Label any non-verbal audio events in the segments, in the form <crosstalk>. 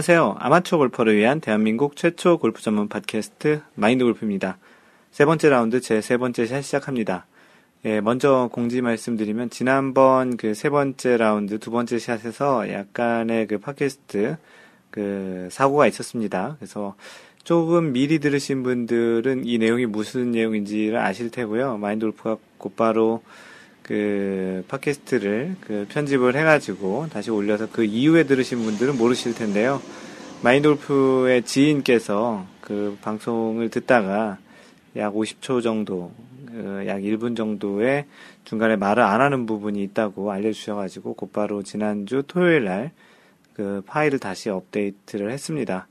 안녕하세요. 아마추어 골퍼를 위한 대한민국 최초 골프 전문 팟캐스트 마인드 골프입니다. 세 번째 라운드 제 세 번째 샷 시작합니다. 예, 먼저 공지 말씀드리면 지난번 그 세 번째 라운드 두 번째 샷에서 약간의 그 팟캐스트 그 사고가 있었습니다. 그래서 조금 미리 들으신 분들은 이 내용이 무슨 내용인지를 아실 테고요. 마인드 골프가 곧바로 그 팟캐스트를 그 편집을 해가지고 다시 올려서 그 이후에 들으신 분들은 모르실 텐데요. 마인돌프의 지인께서 그 방송을 듣다가 약 50초 정도, 그약 1분 정도의 중간에 말을 안 하는 부분이 있다고 알려주셔가지고 곧바로 지난주 토요일 날 그 파일을 다시 업데이트를 했습니다.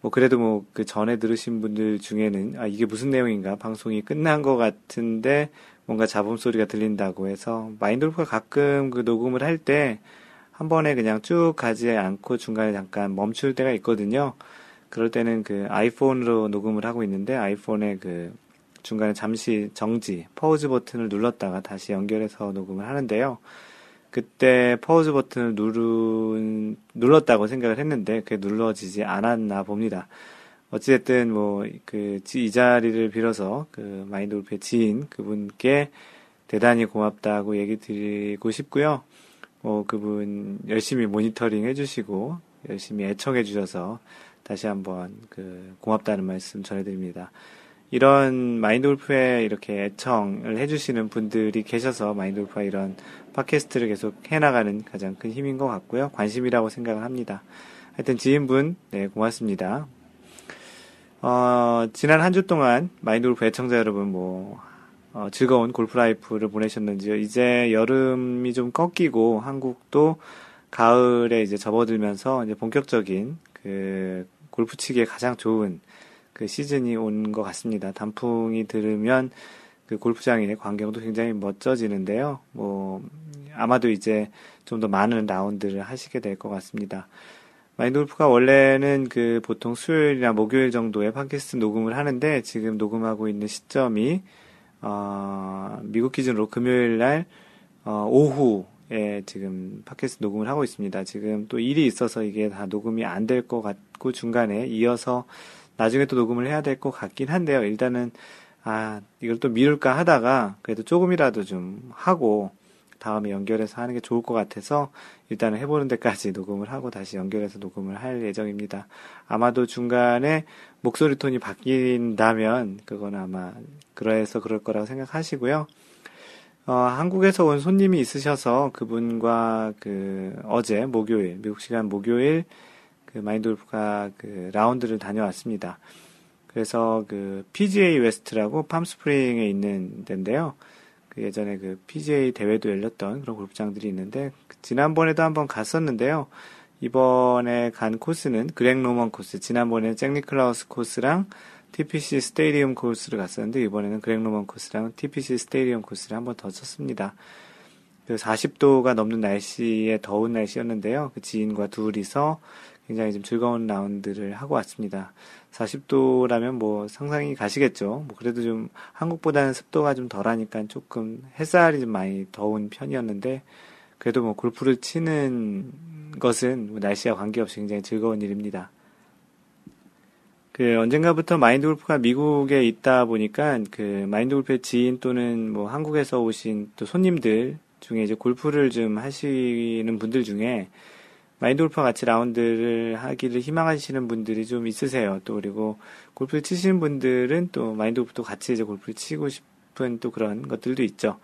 뭐 그래도 뭐 그 전에 들으신 분들 중에는 아 이게 무슨 내용인가 방송이 끝난 것 같은데 뭔가 잡음 소리가 들린다고 해서 마인돌프가 가끔 그 녹음을 할 때 한 번에 그냥 쭉 가지 않고 중간에 잠깐 멈출 때가 있거든요. 그럴 때는 그 아이폰으로 녹음을 하고 있는데 아이폰에 그 중간에 잠시 정지, pause 버튼을 눌렀다가 다시 연결해서 녹음을 하는데요. 그때 pause 버튼을 누른, 눌렀다고 생각을 했는데 그게 눌러지지 않았나 봅니다. 어찌됐든 뭐 그 이 자리를 빌어서 그 마인드 골프의 지인 그분께 대단히 고맙다고 얘기 드리고 싶고요. 뭐 그분 열심히 모니터링 해주시고 열심히 애청해 주셔서 다시 한번 그 고맙다는 말씀 전해드립니다. 이런 마인드 골프에 이렇게 애청을 해주시는 분들이 계셔서 마인드 골프가 이런 팟캐스트를 계속 해나가는 가장 큰 힘인 것 같고요. 관심이라고 생각을 합니다. 하여튼 지인분, 네, 고맙습니다. 어, 지난 한 주 동안 마인드 골프 애청자 여러분 뭐 어, 즐거운 골프 라이프를 보내셨는지요. 이제 여름이 좀 꺾이고 한국도 가을에 이제 접어들면서 이제 본격적인 그 골프 치기에 가장 좋은 그 시즌이 온 것 같습니다. 단풍이 들으면 그 골프장의 광경도 굉장히 멋져지는데요. 뭐 아마도 이제 좀 더 많은 라운드를 하시게 될 것 같습니다. 마인드골프가 원래는 그 보통 수요일이나 목요일 정도에 팟캐스트 녹음을 하는데 지금 녹음하고 있는 시점이 어, 미국 기준으로 금요일 날 어, 오후에 지금 팟캐스트 녹음을 하고 있습니다. 지금 또 일이 있어서 이게 다 녹음이 안 될 것 같고 중간에 이어서 나중에 또 녹음을 해야 될 것 같긴 한데요. 일단은 아 이걸 또 미룰까 하다가 그래도 조금이라도 좀 하고 다음에 연결해서 하는 게 좋을 것 같아서 일단은 해보는 데까지 <laughs> 녹음을 하고 다시 연결해서 녹음을 할 예정입니다. 아마도 중간에 목소리 톤이 바뀐다면 그건 아마 그래서 그럴 거라고 생각하시고요. 어, 한국에서 온 손님이 있으셔서 그분과 그 어제 목요일 미국 시간 목요일 그 마인드 골프가 그 라운드를 다녀왔습니다. 그래서 그 PGA 웨스트라고 팜스프링에 있는 데인데요. 그 예전에 그 PGA 대회도 열렸던 그런 골프장들이 있는데 지난번에도 한번 갔었는데요. 이번에 간 코스는 그렉 노먼 코스, 지난번에는 잭 니클라우스 코스랑 TPC 스테디움 코스를 갔었는데 이번에는 그렉 노먼 코스랑 TPC 스테디움 코스를 한번 더 쳤습니다. 그 40도가 넘는 날씨에 더운 날씨였는데요. 그 지인과 둘이서 굉장히 좀 즐거운 라운드를 하고 왔습니다. 40도라면 뭐 상상이 가시겠죠. 뭐 그래도 좀 한국보다는 습도가 좀 덜하니까 조금 햇살이 좀 많이 더운 편이었는데 그래도 뭐 골프를 치는 것은 뭐 날씨와 관계없이 굉장히 즐거운 일입니다. 그 언젠가부터 마인드 골프가 미국에 있다 보니까 그 마인드 골프의 지인 또는 뭐 한국에서 오신 또 손님들 중에 이제 골프를 좀 하시는 분들 중에 마인드 골프와 같이 라운드를 하기를 희망하시는 분들이 좀 있으세요. 또 그리고 골프를 치시는 분들은 또 마인드 골프도 같이 이제 골프를 치고 싶은 또 그런 것들도 있죠.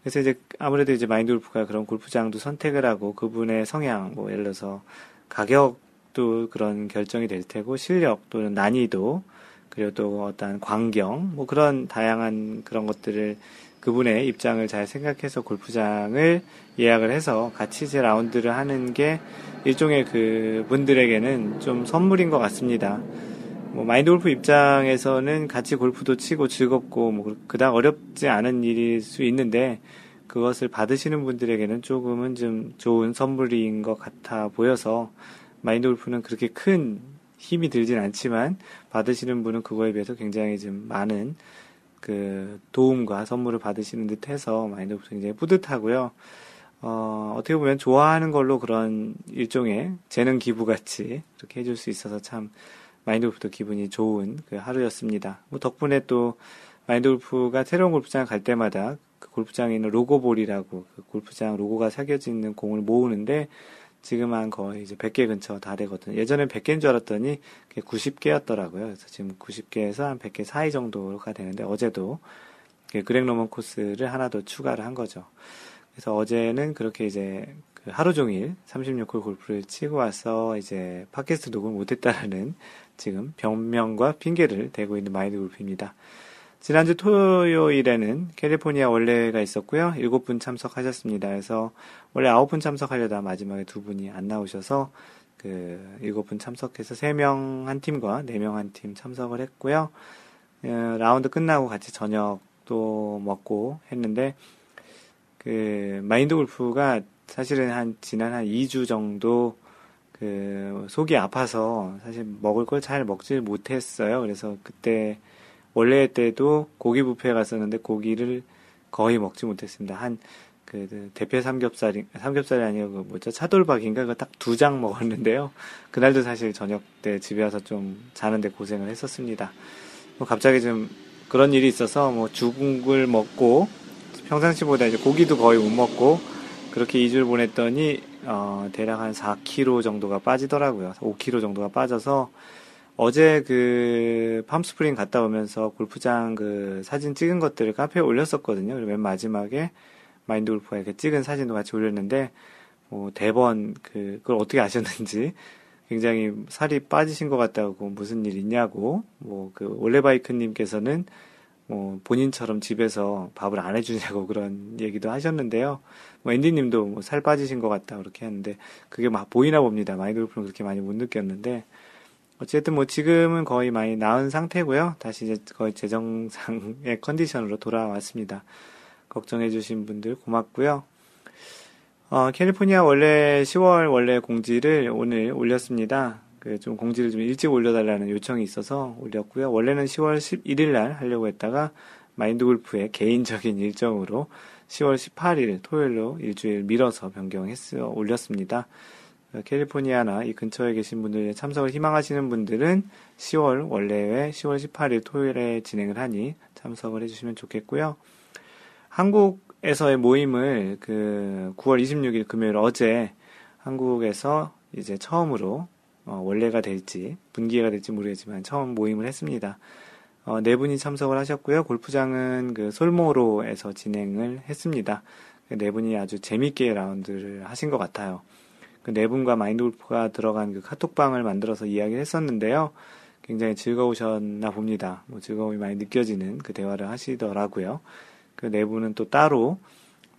그래서 이제 아무래도 이제 마인드 골프가 그런 골프장도 선택을 하고 그분의 성향, 뭐 예를 들어서 가격도 그런 결정이 될 테고 실력 또는 난이도 그리고 또 어떤 광경 뭐 그런 다양한 그런 것들을 그분의 입장을 잘 생각해서 골프장을 예약을 해서 같이 제 라운드를 하는 게 일종의 그 분들에게는 좀 선물인 것 같습니다. 뭐 마인드 골프 입장에서는 같이 골프도 치고 즐겁고 뭐 그닥 어렵지 않은 일일 수 있는데 그것을 받으시는 분들에게는 조금은 좀 좋은 선물인 것 같아 보여서 마인드 골프는 그렇게 큰 힘이 들진 않지만 받으시는 분은 그거에 비해서 굉장히 좀 많은 그 도움과 선물을 받으시는 듯 해서 마인드 골프 굉장히 뿌듯하고요. 어, 어떻게 보면 좋아하는 걸로 그런 일종의 재능 기부 같이 그렇게 해줄 수 있어서 참 마인드 골프도 기분이 좋은 그 하루였습니다. 뭐 덕분에 또 마인드 골프가 새로운 골프장 갈 때마다 그 골프장에 있는 로고볼이라고 그 골프장 로고가 새겨져 있는 공을 모으는데 지금 한 거의 이제 100개 근처 다 되거든요. 예전엔 100개인 줄 알았더니 90개였더라고요. 그래서 지금 90개에서 한 100개 사이 정도가 되는데 어제도 그렉 노먼 코스를 하나 더 추가를 한 거죠. 그래서 어제는 그렇게 이제 그 하루 종일 36홀 골프를 치고 와서 이제 팟캐스트 녹음을 못했다라는 지금 변명과 핑계를 대고 있는 마인드 골프입니다. 지난주 토요일에는 캘리포니아 원래가 있었고요. 7분 참석하셨습니다. 그래서 원래 9분 참석하려다 마지막에 두 분이 안 나오셔서 그 7분 참석해서 3명 한 팀과 4명 한 팀 참석을 했고요. 어, 라운드 끝나고 같이 저녁도 먹고 했는데 그 마인드 골프가 사실은 한 지난 한 2주 정도 그 속이 아파서 사실 먹을 걸 잘 먹질 못했어요. 그래서 그때 원래 때도 고기 뷔페에 갔었는데 고기를 거의 먹지 못했습니다. 한 그 대패 삼겹살이 삼겹살이 아니고 그 뭐죠 차돌박인가 그 딱 두 장 먹었는데요. 그날도 사실 저녁 때 집에 와서 좀 자는데 고생을 했었습니다. 뭐 갑자기 좀 그런 일이 있어서 뭐 죽을 먹고 평상시보다 이제 고기도 거의 못 먹고 그렇게 2주를 보냈더니 어, 대략 한 4kg 정도가 빠지더라고요. 5kg 정도가 빠져서 어제 그 팜스프링 갔다 오면서 골프장 그 사진 찍은 것들을 카페에 올렸었거든요. 그리고 맨 마지막에 마인드 골프가 이렇게 찍은 사진도 같이 올렸는데 뭐 대번 그 그걸 어떻게 아셨는지 <laughs> 굉장히 살이 빠지신 것 같다고 무슨 일 있냐고 뭐 그 올레바이크님께서는 뭐 본인처럼 집에서 밥을 안 해주냐고 <laughs> 그런 얘기도 하셨는데요. 뭐 앤디님도 뭐 살 빠지신 것 같다 그렇게 했는데 그게 막 보이나 봅니다. 마인드 골프는 그렇게 많이 못 느꼈는데 어쨌든 뭐 지금은 거의 많이 나은 상태고요. 다시 이제 거의 재정상의 <laughs> 컨디션으로 돌아왔습니다. 걱정해주신 분들 고맙고요. 어, 캘리포니아 원래 10월 원래 공지를 오늘 올렸습니다. 그 좀 공지를 좀 일찍 올려달라는 요청이 있어서 올렸고요. 원래는 10월 11일 날 하려고 했다가 마인드 골프의 개인적인 일정으로 10월 18일 토요일로 일주일 밀어서 변경했어 올렸습니다. 캘리포니아나 이 근처에 계신 분들 참석을 희망하시는 분들은 10월 원래의 10월 18일 토요일에 진행을 하니 참석을 해주시면 좋겠고요. 한국에서의 모임을 그 9월 26일 금요일 어제 한국에서 이제 처음으로 어, 원래가 될지 분기회가 될지 모르겠지만 처음 모임을 했습니다. 어, 네 분이 참석을 하셨고요. 골프장은 그 솔모로에서 진행을 했습니다. 네 분이 아주 재밌게 라운드를 하신 것 같아요. 그 네 분과 마인드 골프가 들어간 그 카톡방을 만들어서 이야기를 했었는데요. 굉장히 즐거우셨나 봅니다. 뭐 즐거움이 많이 느껴지는 그 대화를 하시더라고요. 그 네 분은 또 따로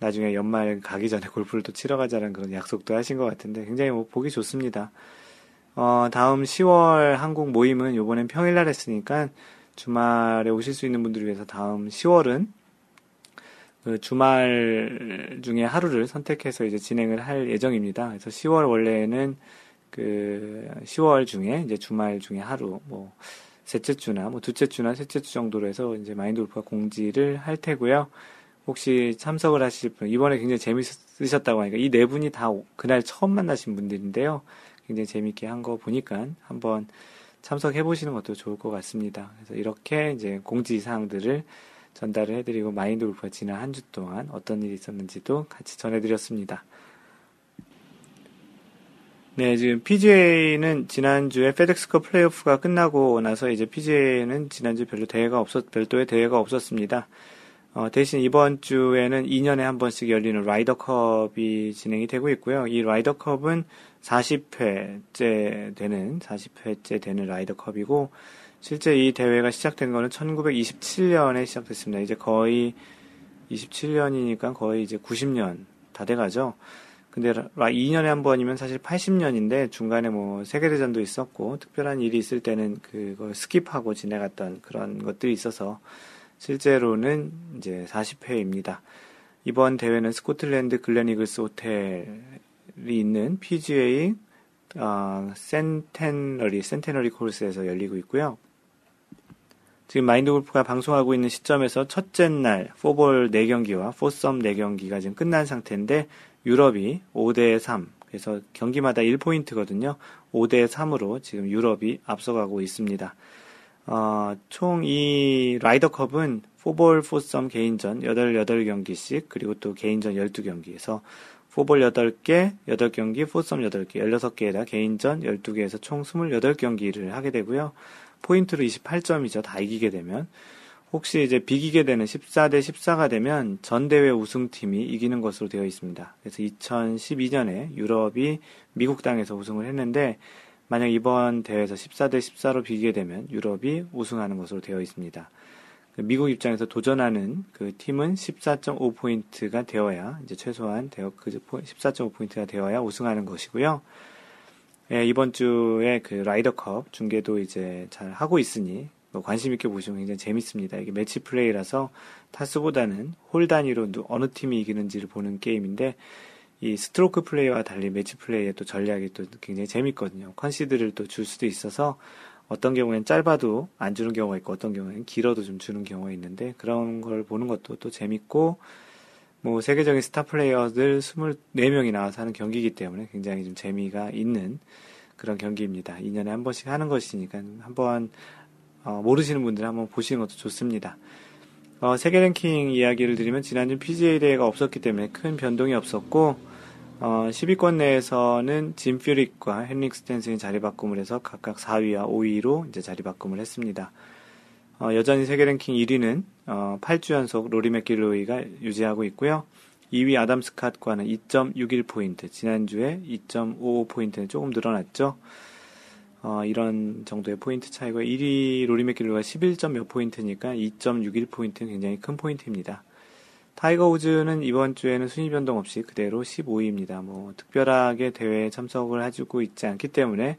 나중에 연말 가기 전에 <laughs> 골프를 또 치러 가자는 그런 약속도 하신 것 같은데 굉장히 뭐 보기 좋습니다. 어, 다음 10월 한국 모임은 요번엔 평일날 했으니까 주말에 오실 수 있는 분들을 위해서 다음 10월은 그 주말 중에 하루를 선택해서 이제 진행을 할 예정입니다. 그래서 10월 원래는 그 10월 중에 이제 주말 중에 하루 뭐 셋째 주나 뭐 둘째 주나 셋째 주 정도로 해서 이제 마인드 골프가 공지를 할 테고요. 혹시 참석을 하실 분 이번에 굉장히 재밌으셨다고 하니까 이 네 분이 다 그날 처음 만나신 분들인데요. 굉장히 재밌게 한 거 보니까 한번 참석해 보시는 것도 좋을 것 같습니다. 그래서 이렇게 이제 공지 사항들을 전달을 해드리고 마인드 골프가 지난 한 주 동안 어떤 일이 있었는지도 같이 전해드렸습니다. 네, 지금 PGA는 지난주에 페덱스컵 플레이오프가 끝나고 나서 이제 PGA는 지난주 별로 대회가 없었, 별도의 대회가 없었습니다. 어, 대신 이번 주에는 2년에 한 번씩 열리는 라이더컵이 진행이 되고 있고요. 이 라이더컵은 40회째 되는, 40회째 되는 라이더컵이고, 실제 이 대회가 시작된 거는 1927년에 시작됐습니다. 이제 거의 27년이니까 거의 이제 90년 다 돼가죠. 근데 2년에 한 번이면 사실 80년인데 중간에 뭐 세계대전도 있었고 특별한 일이 있을 때는 그걸 skip하고 지내갔던 그런 것들이 있어서 실제로는 이제 40회입니다. 이번 대회는 스코틀랜드 글렌이글스 호텔이 있는 PGA 어, 센테너리 센테너리 코스에서 열리고 있고요. 지금 마인드 골프가 방송하고 있는 시점에서 첫째 날 4볼 4경기와 4썸 4경기가 지금 끝난 상태인데 유럽이 5대 3 그래서 경기마다 1포인트거든요. 5대 3으로 지금 유럽이 앞서가고 있습니다. 어, 총 이 라이더컵은 4볼 4썸 개인전 8, 8경기씩 그리고 또 개인전 12경기에서 4볼 8개, 8경기, 4썸 8개, 16개에다 개인전 12개에서 총 28경기를 하게 되고요. 포인트로 28점이죠. 다 이기게 되면. 혹시 이제 비기게 되는 14대 14가 되면 전 대회 우승팀이 이기는 것으로 되어 있습니다. 그래서 2012년에 유럽이 미국 땅에서 우승을 했는데 만약 이번 대회에서 14대 14로 비기게 되면 유럽이 우승하는 것으로 되어 있습니다. 그 미국 입장에서 도전하는 그 팀은 14.5 포인트가 되어야 이제 최소한 되어 그 14.5 포인트가 되어야 우승하는 것이고요. 예, 이번 주에 그 라이더컵 중계도 이제 잘 하고 있으니 뭐 관심 있게 보시면 굉장히 재밌습니다. 이게 매치 플레이라서 타수보다는 홀 단위로 어느 팀이 이기는지를 보는 게임인데 이 스트로크 플레이와 달리 매치 플레이의 또 전략이 또 굉장히 재밌거든요. 컨시드를 또 줄 수도 있어서 어떤 경우에는 짧아도 안 주는 경우가 있고 어떤 경우에는 길어도 좀 주는 경우가 있는데 그런 걸 보는 것도 또 재밌고 뭐 세계적인 스타 플레이어들 24명이 나와서 하는 경기이기 때문에 굉장히 좀 재미가 있는 그런 경기입니다. 2년에 한 번씩 하는 것이니까 한번 어, 모르시는 분들 한번 보시는 것도 좋습니다. 어, 세계 랭킹 이야기를 드리면 지난주 PGA 대회가 없었기 때문에 큰 변동이 없었고 어, 10위권 내에서는 짐 퓨릭과 헨릭 스탠슨이 자리 바꿈을 해서 각각 4위와 5위로 이제 자리 바꿈을 했습니다. 어, 여전히 세계 랭킹 1위는 어, 8주 연속 로리 맥길로이가 유지하고 있고요. 2위 아담 스캇과는 2.61포인트, 지난주에 2.55포인트는 조금 늘어났죠. 어, 이런 정도의 포인트 차이고 1위 로리 맥길로이가 11점 몇 포인트니까 2.61포인트는 굉장히 큰 포인트입니다. 타이거 우즈는 이번 주에는 순위 변동 없이 그대로 15위입니다. 뭐 특별하게 대회에 참석을 해주고 있지 않기 때문에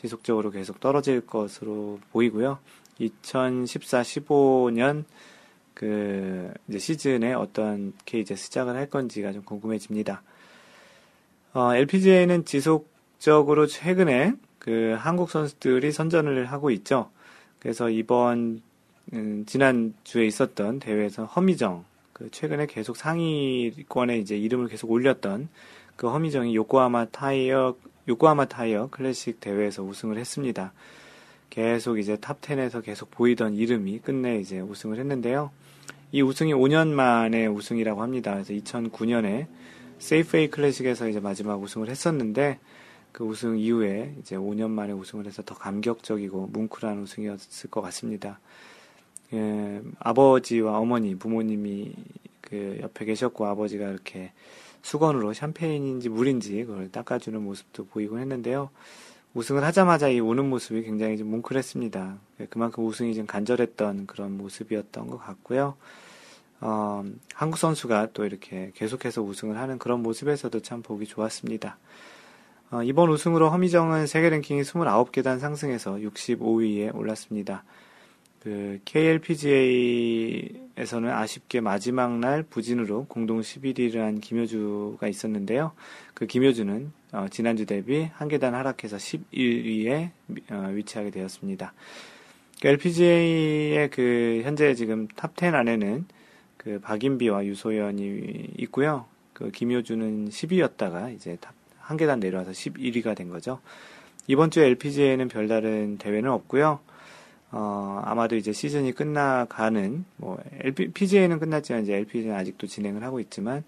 지속적으로 계속 떨어질 것으로 보이고요. 2014-15년 그 이제 시즌에 어떻게 이제 시작을 할 건지가 좀 궁금해집니다. 어, LPGA는 지속적으로 최근에 그 한국 선수들이 선전을 하고 있죠. 그래서 이번 음, 지난 주에 있었던 대회에서 허미정 그 최근에 계속 상위권에 이제 이름을 계속 올렸던 그 허미정이 요코하마 타이어 요코하마 타이어 클래식 대회에서 우승을 했습니다. 계속 이제 탑 10에서 계속 보이던 이름이 끝내 이제 우승을 했는데요. 이 우승이 5년 만에 우승이라고 합니다. 그래서 2009년에 세이프웨이 클래식에서 이제 마지막 우승을 했었는데 그 우승 이후에 이제 5년 만에 우승을 해서 더 감격적이고 뭉클한 우승이었을 것 같습니다. 예, 아버지와 어머니, 부모님이 그 옆에 계셨고 아버지가 이렇게 수건으로 샴페인인지 물인지 그걸 닦아주는 모습도 보이곤 했는데요. 우승을 하자마자 이 우는 모습이 굉장히 좀 뭉클했습니다. 그만큼 우승이 좀 간절했던 그런 모습이었던 것 같고요. 어, 한국 선수가 또 이렇게 계속해서 우승을 하는 그런 모습에서도 참 보기 좋았습니다. 어, 이번 우승으로 허미정은 세계 랭킹이 29계단 상승해서 65위에 올랐습니다. 그 KLPGA에서는 아쉽게 마지막 날 부진으로 공동 11위를 한 김효주가 있었는데요. 그 김효주는 어, 지난주 대비 한 계단 하락해서 11위에 어, 위치하게 되었습니다. 그 LPGA의 그 현재 지금 탑 10 안에는 그 박인비와 유소연이 있고요. 그 김효주는 10위였다가 이제 한 계단 내려와서 11위가 된 거죠. 이번 주에 LPGA에는 별다른 대회는 없고요. 어, 아마도 이제 시즌이 끝나가는, 뭐, LP, PGA는 끝났지만 이제 LPGA는 아직도 진행을 하고 있지만,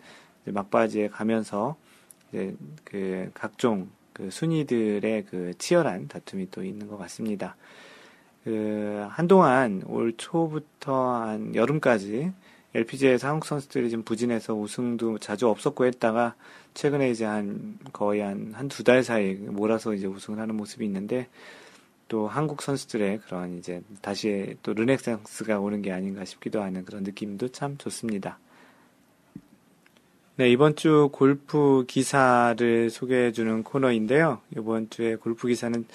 막바지에 가면서, 이제 그 각종 그 순위들의 그 치열한 다툼이 또 있는 것 같습니다. 그, 한동안 올 초부터 한 여름까지 LPGA에서 한국 선수들이 좀 부진해서 우승도 자주 없었고 했다가 최근에 이제 한 거의 한 한 두 달 사이 몰아서 이제 우승을 하는 모습이 있는데 또 한국 선수들의 그런 이제 다시 또 르넥상스가 오는 게 아닌가 싶기도 하는 그런 느낌도 참 좋습니다. 네, 이번 주 골프 기사를 소개해 주는 코너인데요. 이번 주에 골프 기사는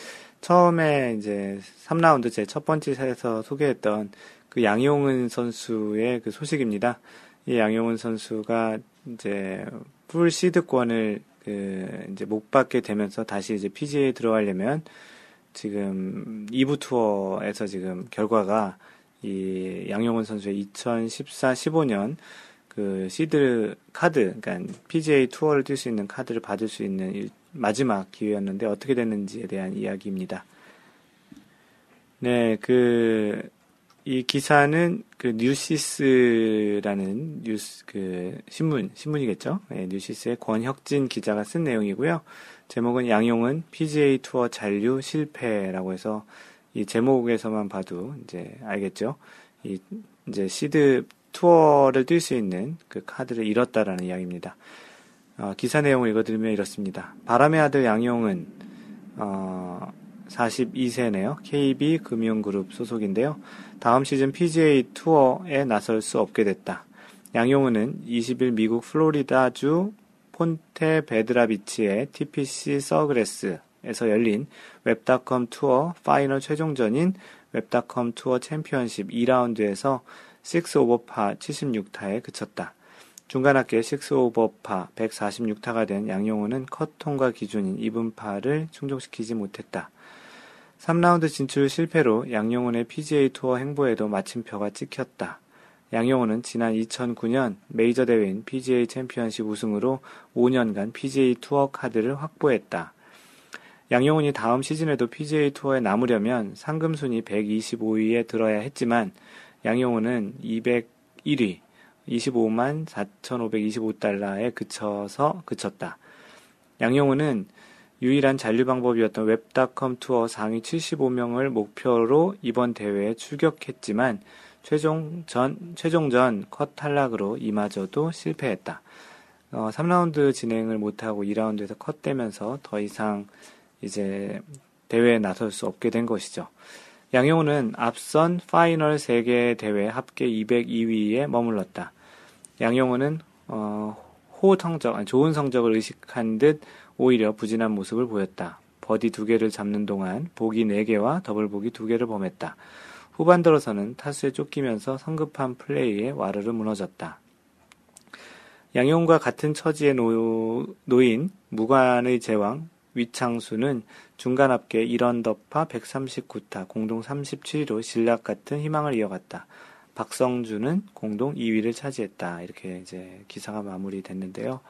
처음에 이제 3라운드 제 첫 번째 샷에서 소개했던 그 양용은 선수의 그 소식입니다. 이 양용은 선수가 이제 풀 시드권을 그 이제 못 받게 되면서 다시 이제 PGA에 들어가려면 지금 2부 투어에서 지금 결과가 이 양용은 선수의 2014-15년 그 시드 카드, 그러니까 PGA 투어를 뛸 수 있는 카드를 받을 수 있는 마지막 기회였는데 어떻게 됐는지에 대한 이야기입니다. 네, 그, 이 기사는 그 뉴시스라는 뉴스, 그 신문, 신문이겠죠? 네, 뉴시스의 권혁진 기자가 쓴 내용이고요. 제목은 양용은 PGA 투어 잔류 실패라고 해서 이 제목에서만 봐도 이제 알겠죠? 이 이제 시드 투어를 뛸 수 있는 그 카드를 잃었다라는 이야기입니다. 어, 기사 내용을 읽어드리면 이렇습니다. 바람의 아들 양용은 어, 42세네요. KB 금융그룹 소속인데요. 다음 시즌 PGA 투어에 나설 수 없게 됐다. 양용은은 20일 미국 플로리다주 폰테 베드라비치의 TPC 서그레스에서 열린 웹닷컴 투어 파이널 최종전인 웹닷컴 투어 챔피언십 2라운드에서 6 오버파 76타에 그쳤다. 중간 합계 6 오버파 146타가 된 양용은은 컷 통과 기준인 이븐파를 충족시키지 못했다. 3라운드 진출 실패로 양용훈의 PGA 투어 행보에도 마침표가 찍혔다. 양용훈은 지난 2009년 메이저 대회인 PGA 챔피언십 우승으로 5년간 PGA 투어 카드를 확보했다. 양용훈이 다음 시즌에도 PGA 투어에 남으려면 상금 순위 125위에 들어야 했지만 양용훈은 201위, 25만 4,525달러에 그쳐서 그쳤다. 양용은은 유일한 잔류 방법이었던 웹닷컴 투어 상위 75명을 목표로 이번 대회에 출격했지만 최종 전, 최종전 컷 탈락으로 이마저도 실패했다. 어, 3라운드 진행을 못하고 2라운드에서 컷 되면서 더 이상 이제 대회에 나설 수 없게 된 것이죠. 양용은은 앞선 파이널 세 개 대회 합계 202위에 머물렀다. 양용은은 어, 호 성적, 좋은 성적을 의식한 듯 오히려 부진한 모습을 보였다. 버디 두 개를 잡는 동안 보기 4개와 더블 보기 2개를 범했다. 후반 들어서는 타수에 쫓기면서 성급한 플레이에 와르르 무너졌다. 양용은과 같은 처지에 놓, 놓인 무관의 제왕 위창수는 중간 합계 1언더파 139타 공동 37위로 실낱같은 희망을 이어갔다. 박성준은 공동 2위를 차지했다. 이렇게 이제 기사가 마무리됐는데요.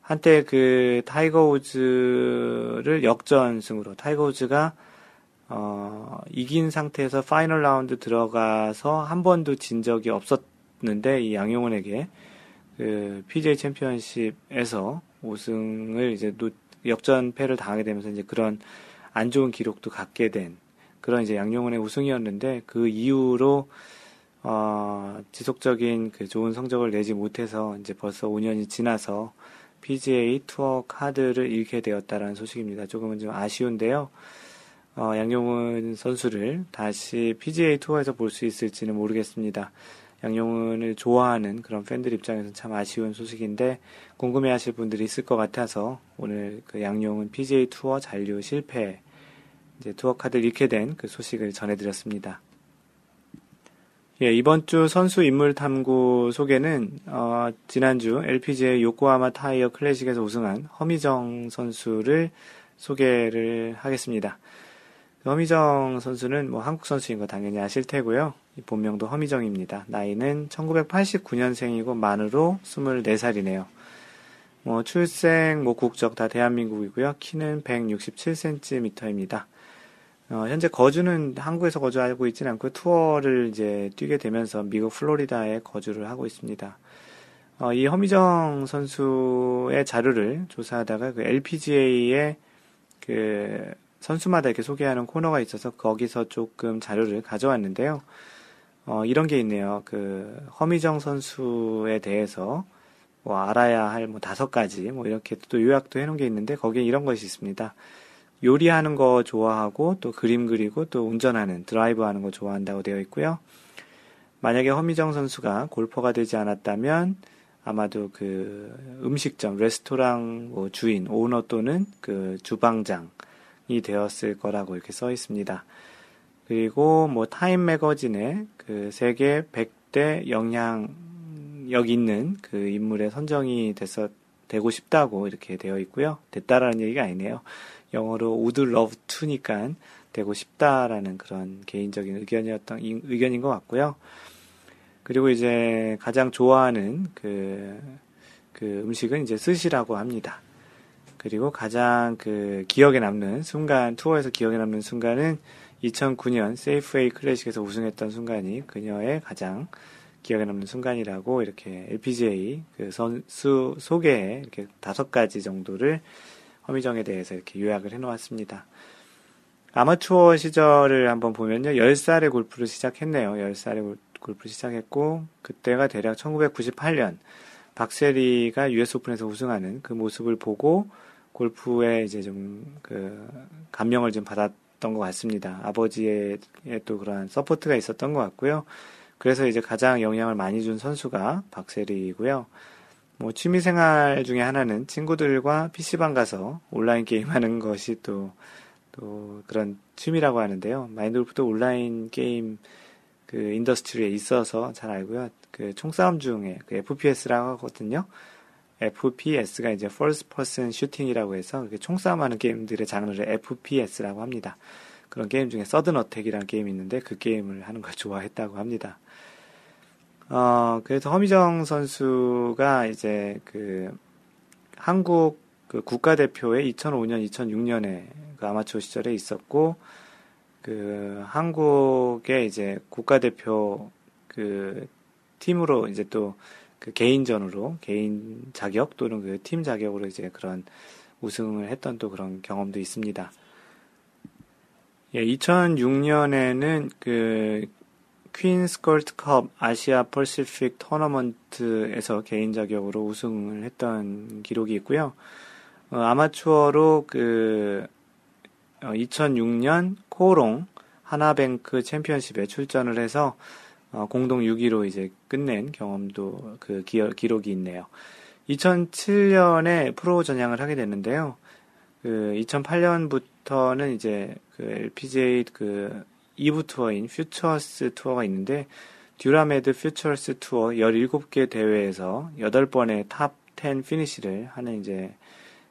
한때 그 타이거 우즈를 역전승으로 타이거 우즈가 어, 이긴 상태에서 파이널 라운드 들어가서 한 번도 진 적이 없었는데 이 양용은에게 그 PGA 챔피언십에서 우승을 이제 놓, 역전패를 당하게 되면서 이제 그런 안 좋은 기록도 갖게 된 그런 이제 양용원의 우승이었는데 그 이후로 어, 지속적인 그 좋은 성적을 내지 못해서 이제 벌써 5년이 지나서 PGA 투어 카드를 잃게 되었다라는 소식입니다. 조금은 좀 아쉬운데요. 어, 양용훈 선수를 다시 PGA 투어에서 볼 수 있을지는 모르겠습니다. 양용훈을 좋아하는 그런 팬들 입장에서는 참 아쉬운 소식인데 궁금해 하실 분들이 있을 것 같아서 오늘 그 양용훈 PGA 투어 잔류 실패 이제 투어 카드를 잃게 된 그 소식을 전해드렸습니다. 예, 이번 주 선수 인물 탐구 소개는 어, 지난주 LPGA 요코하마 타이어 클래식에서 우승한 허미정 선수를 소개를 하겠습니다. 허미정 선수는 뭐 한국 선수인 거 당연히 아실 테고요. 본명도 허미정입니다. 나이는 1989년생이고 만으로 24살이네요. 뭐 출생, 뭐 국적 다 대한민국이고요. 키는 167cm입니다. 어, 현재 거주는 한국에서 거주하고 있지는 않고 투어를 이제 뛰게 되면서 미국 플로리다에 거주를 하고 있습니다. 어, 이 허미정 선수의 자료를 조사하다가 그 LPGA의 그 선수마다 이렇게 소개하는 코너가 있어서 거기서 조금 자료를 가져왔는데요. 어, 이런 게 있네요. 그 허미정 선수에 대해서 뭐 알아야 할 뭐 다섯 가지 뭐 이렇게 또 요약도 해놓은 게 있는데 거기에 이런 것이 있습니다. 요리하는 거 좋아하고 또 그림 그리고 또 운전하는 드라이브 하는 거 좋아한다고 되어 있고요. 만약에 허미정 선수가 골퍼가 되지 않았다면 아마도 그 음식점, 레스토랑 뭐 주인, 오너 또는 그 주방장 이 되었을 거라고 이렇게 써 있습니다. 그리고 뭐 타임 매거진에 그 세계 100대 영향력 있는 그 인물에 선정이 됐었 되고 싶다고 이렇게 되어 있고요. 됐다라는 얘기가 아니네요. 영어로 would love to니까 되고 싶다라는 그런 개인적인 의견이었던 의견인 것 같고요. 그리고 이제 가장 좋아하는 그, 그 음식은 이제 스시라고 합니다. 그리고 가장 그 기억에 남는 순간, 투어에서 기억에 남는 순간은 2009년 세이프웨이 클래식에서 우승했던 순간이 그녀의 가장 기억에 남는 순간이라고 이렇게 LPGA 그 선수 소개에 이렇게 다섯 가지 정도를 허미정에 대해서 이렇게 요약을 해 놓았습니다. 아마추어 시절을 한번 보면요. 10살에 골프를 시작했네요. 10살에 골프를 시작했고, 그때가 대략 1998년, 박세리가 US 오픈에서 우승하는 그 모습을 보고, 골프에 이제 좀, 그, 감명을 좀 받았던 것 같습니다. 아버지의 또 그러한 support가 있었던 것 같고요. 그래서 이제 가장 영향을 많이 준 선수가 박세리이고요. 뭐 취미 생활 중에 하나는 친구들과 PC방 가서 온라인 게임 하는 것이 또, 또 그런 취미라고 하는데요. 마인드 골프도 온라인 게임 그 industry에 있어서 잘 알고요. 그 총싸움 중에 그 FPS라고 하거든요. FPS가 이제 First Person Shooting이라고 해서 총싸움하는 게임들의 장르를 FPS라고 합니다. 그런 게임 중에 서든 어택이라는 게임이 있는데 그 게임을 하는 걸 <laughs> 좋아했다고 합니다. 어, 그래서 허미정 선수가 이제 그 한국 그 국가대표에 2005년, 2006년에 그 아마추어 시절에 있었고, 그 한국의 이제 국가대표 그 팀으로 이제 또 그 개인전으로 개인 자격 또는 그 팀 자격으로 이제 그런 우승을 했던 또 그런 경험도 있습니다. 예, 2006년에는 그 퀸스컬트컵 아시아 퍼시픽 토너먼트에서 개인 자격으로 우승을 했던 기록이 있고요. 어, 아마추어로 그 어, 2006년 코롱 하나뱅크 챔피언십에 출전을 해서 어, 공동 6위로 이제 끝낸 경험도 그 기어, 기록이 있네요. 2007년에 프로 전향을 하게 됐는데요. 그 2008년부터는 이제 그 LPGA 그 2부 투어인 퓨처스 투어가 있는데 듀라메드 퓨처스 투어 17개 대회에서 8번의 탑 10 피니시를 하는 이제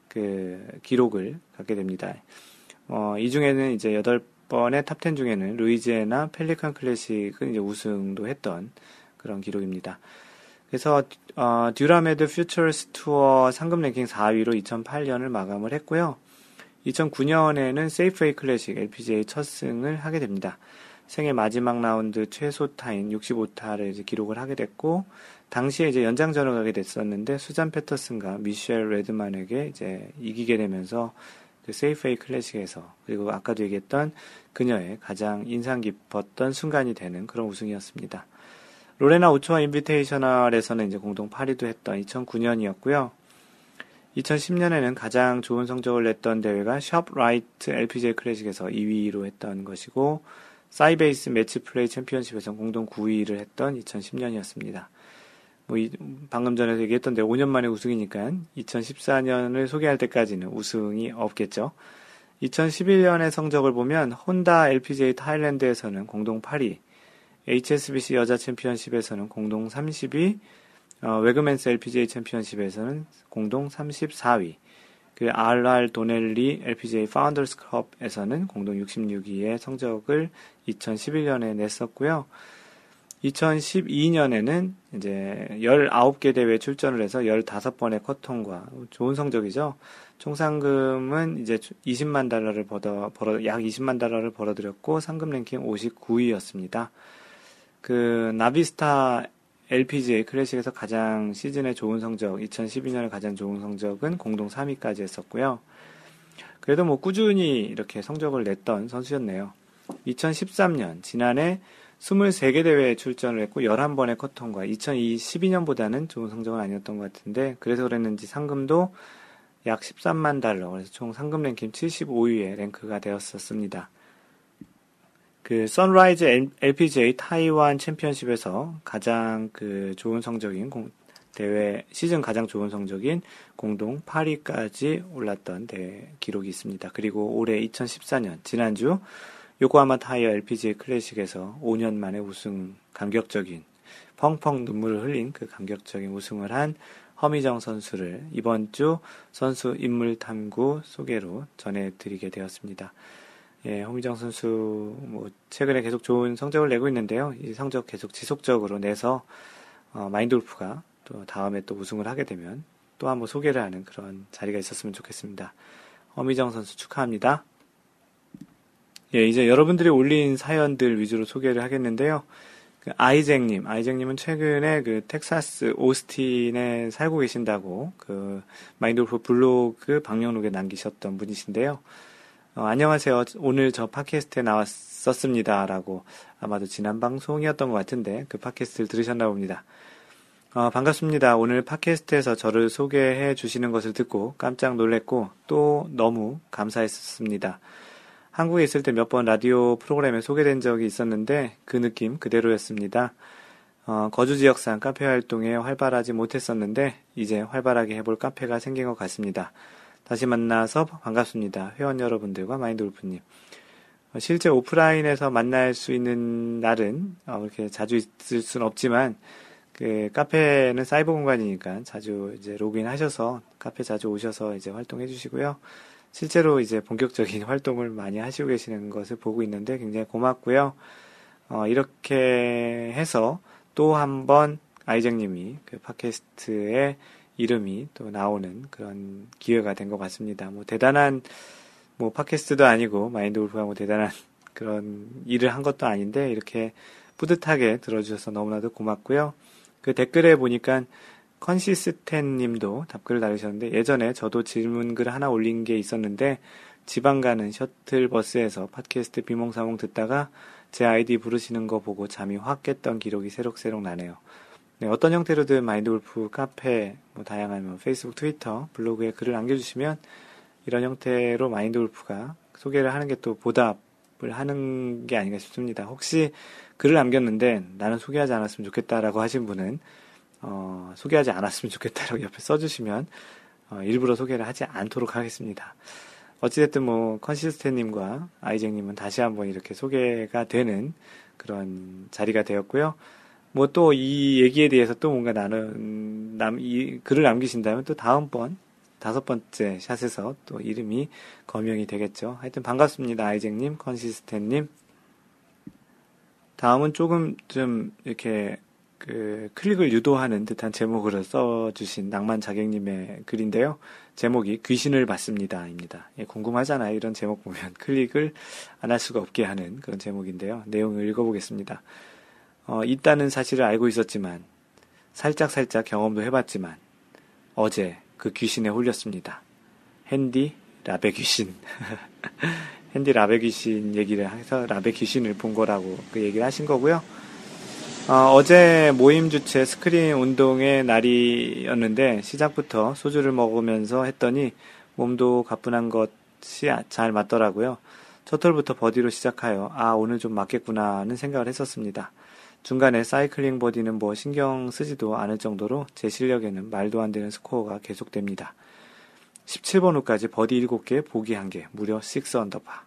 그 기록을 갖게 됩니다. 어, 이 중에는 이제 8 번의 탑10 중에는 루이지애나 펠리칸 클래식은 이제 우승도 했던 그런 기록입니다. 그래서 어, 듀라메드 퓨처스 투어 상금 랭킹 4위로 2008년을 마감을 했고요. 2009년에는 세이프웨이 클래식 LPGA 첫 승을 하게 됩니다. 생애 마지막 라운드 최소 타인 65타를 이제 기록을 하게 됐고, 당시에 이제 연장전을 가게 됐었는데, 수잔 패터슨과 미셸 레드만에게 이제 이기게 되면서, 그 세이프웨이 클래식에서, 그리고 아까도 얘기했던 그녀의 가장 인상 깊었던 순간이 되는 그런 우승이었습니다. 로레나 오초아 인비테이셔널에서는 이제 공동 8위도 했던 2009년이었고요. 2010년에는 가장 좋은 성적을 냈던 대회가 샵 라이트 LPGA 클래식에서 2위로 했던 것이고 사이베이스 매치 플레이 챔피언십에서 공동 9위를 했던 2010년이었습니다. 뭐 이, 방금 전에 얘기했던 데 5년 만에 우승이니까 2014년을 소개할 때까지는 우승이 없겠죠. 2011년의 성적을 보면 혼다 LPGA 타일랜드에서는 공동 8위, HSBC 여자 챔피언십에서는 공동 30위, 어, 외그맨스 LPGA 챔피언십에서는 공동 34위, 그 RR 도넬리 LPGA 파운더스 컵에서는 공동 66위의 성적을 2011년에 냈었고요. 2012년에는 이제 19개 대회 출전을 해서 15번의 컷통과 좋은 성적이죠. 총 상금은 이제 20만 달러를 벌어, 벌어, 약 20만 달러를 벌어들였고 상금 랭킹 59위였습니다. 그 나비스타 LPGA 클래식에서 가장 시즌에 좋은 성적, 2012년에 가장 좋은 성적은 공동 3위까지 했었고요. 그래도 뭐 꾸준히 이렇게 성적을 냈던 선수였네요. 2013년, 지난해 23개 대회에 출전을 했고 11번의 커턴과 2012년보다는 좋은 성적은 아니었던 것 같은데 그래서 그랬는지 상금도 약 13만 달러, 그래서 총 상금 랭킹 75위에 랭크가 되었었습니다. 그 선라이즈 LPGA 타이완 챔피언십에서 가장 그 좋은 성적인 공, 대회 시즌 가장 좋은 성적인 공동 8위까지 올랐던 대회 기록이 있습니다. 그리고 올해 2014년 지난주 요코하마 타이어 LPGA 클래식에서 5년 만에 우승 감격적인 펑펑 눈물을 흘린 그 감격적인 우승을 한 허미정 선수를 이번 주 선수 인물 탐구 소개로 전해드리게 되었습니다. 예, 허미정 선수 뭐 최근에 계속 좋은 성적을 내고 있는데요. 이 성적 계속 지속적으로 내서 어, 마인돌프가 또 다음에 또 우승을 하게 되면 또 한번 소개를 하는 그런 자리가 있었으면 좋겠습니다. 허미정 선수 축하합니다. 예, 이제 여러분들이 올린 사연들 위주로 소개를 하겠는데요. 그 아이잭님, 아이잭님은 최근에 그 텍사스 오스틴에 살고 계신다고 그 마인돌프 블로그 방명록에 남기셨던 분이신데요. 어, 안녕하세요. 오늘 저 팟캐스트에 나왔었습니다. 라고 아마도 지난 방송이었던 것 같은데 그 팟캐스트를 들으셨나 봅니다. 어, 반갑습니다. 오늘 팟캐스트에서 저를 소개해 주시는 것을 듣고 깜짝 놀랐고 또 너무 감사했습니다. 한국에 있을 때 몇 번 라디오 프로그램에 소개된 적이 있었는데 그 느낌 그대로였습니다. 어, 거주 지역상 카페 활동에 활발하지 못했었는데 이제 활발하게 해볼 카페가 생긴 것 같습니다. 다시 만나서 반갑습니다. 회원 여러분들과 마인드 골프님. 어, 실제 오프라인에서 만날 수 있는 날은 어, 그렇게 자주 있을 수는 없지만 그 카페는 사이버 공간이니까 자주 이제 로그인 하셔서 카페 자주 오셔서 이제 활동해 주시고요. 실제로 이제 본격적인 <laughs> 활동을 많이 하시고 계시는 것을 보고 있는데 굉장히 고맙고요. 어, 이렇게 해서 또 한 번 아이쟁님이 그 팟캐스트의 이름이 또 나오는 그런 기회가 된 것 같습니다. 뭐 대단한 뭐 팟캐스트도 아니고 마인드 골프가 뭐 대단한 <laughs> 그런 일을 한 것도 아닌데 이렇게 뿌듯하게 들어주셔서 너무나도 고맙고요. 그 댓글에 보니까 컨시스텐 님도 답글을 달으셨는데 예전에 저도 질문글 하나 올린 게 있었는데 지방 가는 셔틀버스에서 팟캐스트 비몽사몽 듣다가 제 아이디 부르시는 거 보고 잠이 확 깼던 기록이 새록새록 나네요. 네, 어떤 형태로든 마인드 골프 카페, 뭐 다양한 뭐 페이스북, 트위터, 블로그에 글을 남겨주시면 이런 형태로 마인드 골프가 소개를 하는 게 또 보답을 하는 게 아닌가 싶습니다. 혹시 글을 남겼는데 나는 소개하지 않았으면 좋겠다라고 하신 분은 어, 소개하지 않았으면 좋겠다라고 <laughs> 옆에 써주시면 어, 일부러 소개를 하지 않도록 하겠습니다. 어찌됐든 뭐 컨시스텐님과 아이쟁님은 다시 한번 이렇게 소개가 되는 그런 자리가 되었고요. 뭐 또 이 얘기에 대해서 또 뭔가 나는 남이 글을 남기신다면 또 다음번 다섯 번째 샷에서 또 이름이 거명이 되겠죠. 하여튼 반갑습니다. 아이쟁님, 컨시스텐님. 다음은 조금 좀 이렇게 그 클릭을 유도하는 듯한 제목으로 써주신 낭만 자객님의 글인데요. 제목이 귀신을 봤습니다입니다. 예, 궁금하잖아요. 이런 제목 보면 <laughs> 클릭을 안 할 수가 없게 하는 그런 제목인데요. 내용을 읽어보겠습니다. 어, 있다는 사실을 알고 있었지만 살짝 살짝 경험도 해봤지만 어제 그 귀신에 홀렸습니다. 핸디 라베 귀신. <laughs> 핸디 라베 귀신 얘기를 해서 라베 귀신을 본 거라고 그 얘기를 하신 거고요. 어, 제 모임 주최 스크린 운동의 날이었는데 시작부터 소주를 먹으면서 했더니 몸도 가뿐한 것이 잘 맞더라고요. 첫 홀부터 버디로 시작하여 아 오늘 좀 맞겠구나 하는 생각을 했었습니다. 중간에 사이클링 버디는 뭐 신경 쓰지도 않을 정도로 제 실력에는 말도 안 되는 스코어가 계속됩니다. 17번 홀까지 버디 7개, 보기 1개, 무려 6 언더파.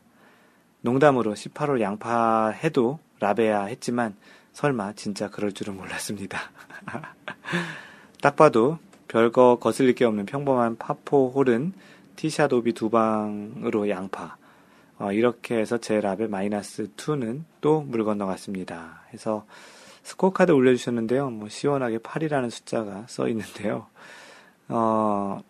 농담으로 18홀 양파해도 라베야 했지만 설마 진짜 그럴 줄은 몰랐습니다. <laughs> 딱 봐도 별거 거슬릴 게 없는 평범한 파포 홀은 티샷 오비 두 방으로 양파. 어, 이렇게 해서 제 라베 마이너스 2는 또 물 건너갔습니다. 해서 스코어 카드 올려주셨는데요. 뭐 시원하게 8이라는 숫자가 써 있는데요. 어,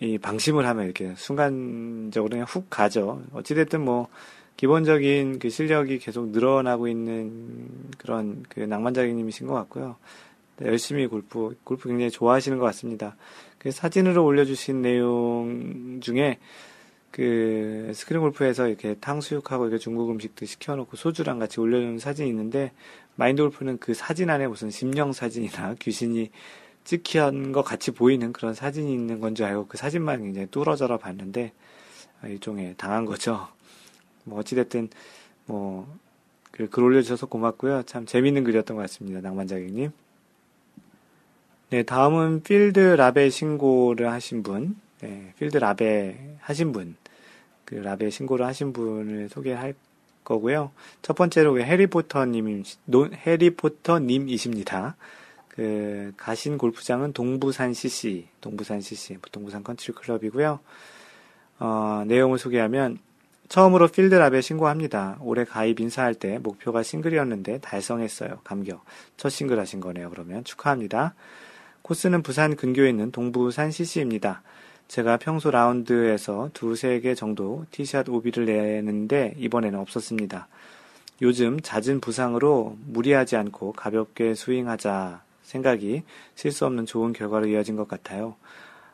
이 방심을 하면 이렇게 순간적으로 그냥 훅 가죠. 어찌됐든 뭐 기본적인 그 실력이 계속 늘어나고 있는 그런 그 낭만자객님이신 것 같고요. 네, 열심히 골프, 골프 굉장히 좋아하시는 것 같습니다. 그 사진으로 올려주신 내용 중에 그 스크린 골프에서 이렇게 탕수육하고 이렇게 중국 음식도 시켜놓고 소주랑 같이 올려놓은 사진이 있는데 마인드 골프는 그 사진 안에 무슨 심령 사진이나 <laughs> 귀신이 찍힌 것 같이 보이는 그런 사진이 있는 건 줄 알고 그 사진만 굉장히 뚫어져라 봤는데 일종의 당한 거죠. 뭐 어찌됐든 뭐그글 올려주셔서 고맙고요. 참 재밌는 글이었던 것 같습니다. 낭만자객님. 네, 다음은 필드 라베 신고를 하신 분, 네, 필드 라베 하신 분, 그 라베 신고를 하신 분을 소개할 거고요. 첫 번째로 해리포터님, 해리포터님이십니다. 그 가신 골프장은 동부산 CC, 동부산 CC, 동부산 컨트리 클럽이고요. 어, 내용을 소개하면 처음으로 필드라베 신고합니다. 올해 가입 인사할 때 목표가 싱글이었는데 달성했어요. 감격. 첫 싱글 하신 거네요. 그러면 축하합니다. 코스는 부산 근교에 있는 동부산 CC입니다. 제가 평소 라운드에서 두세 개 정도 티샷 오비를 내는데 이번에는 없었습니다. 요즘 잦은 부상으로 무리하지 않고 가볍게 스윙하자 생각이 실수 없는 좋은 결과로 이어진 것 같아요.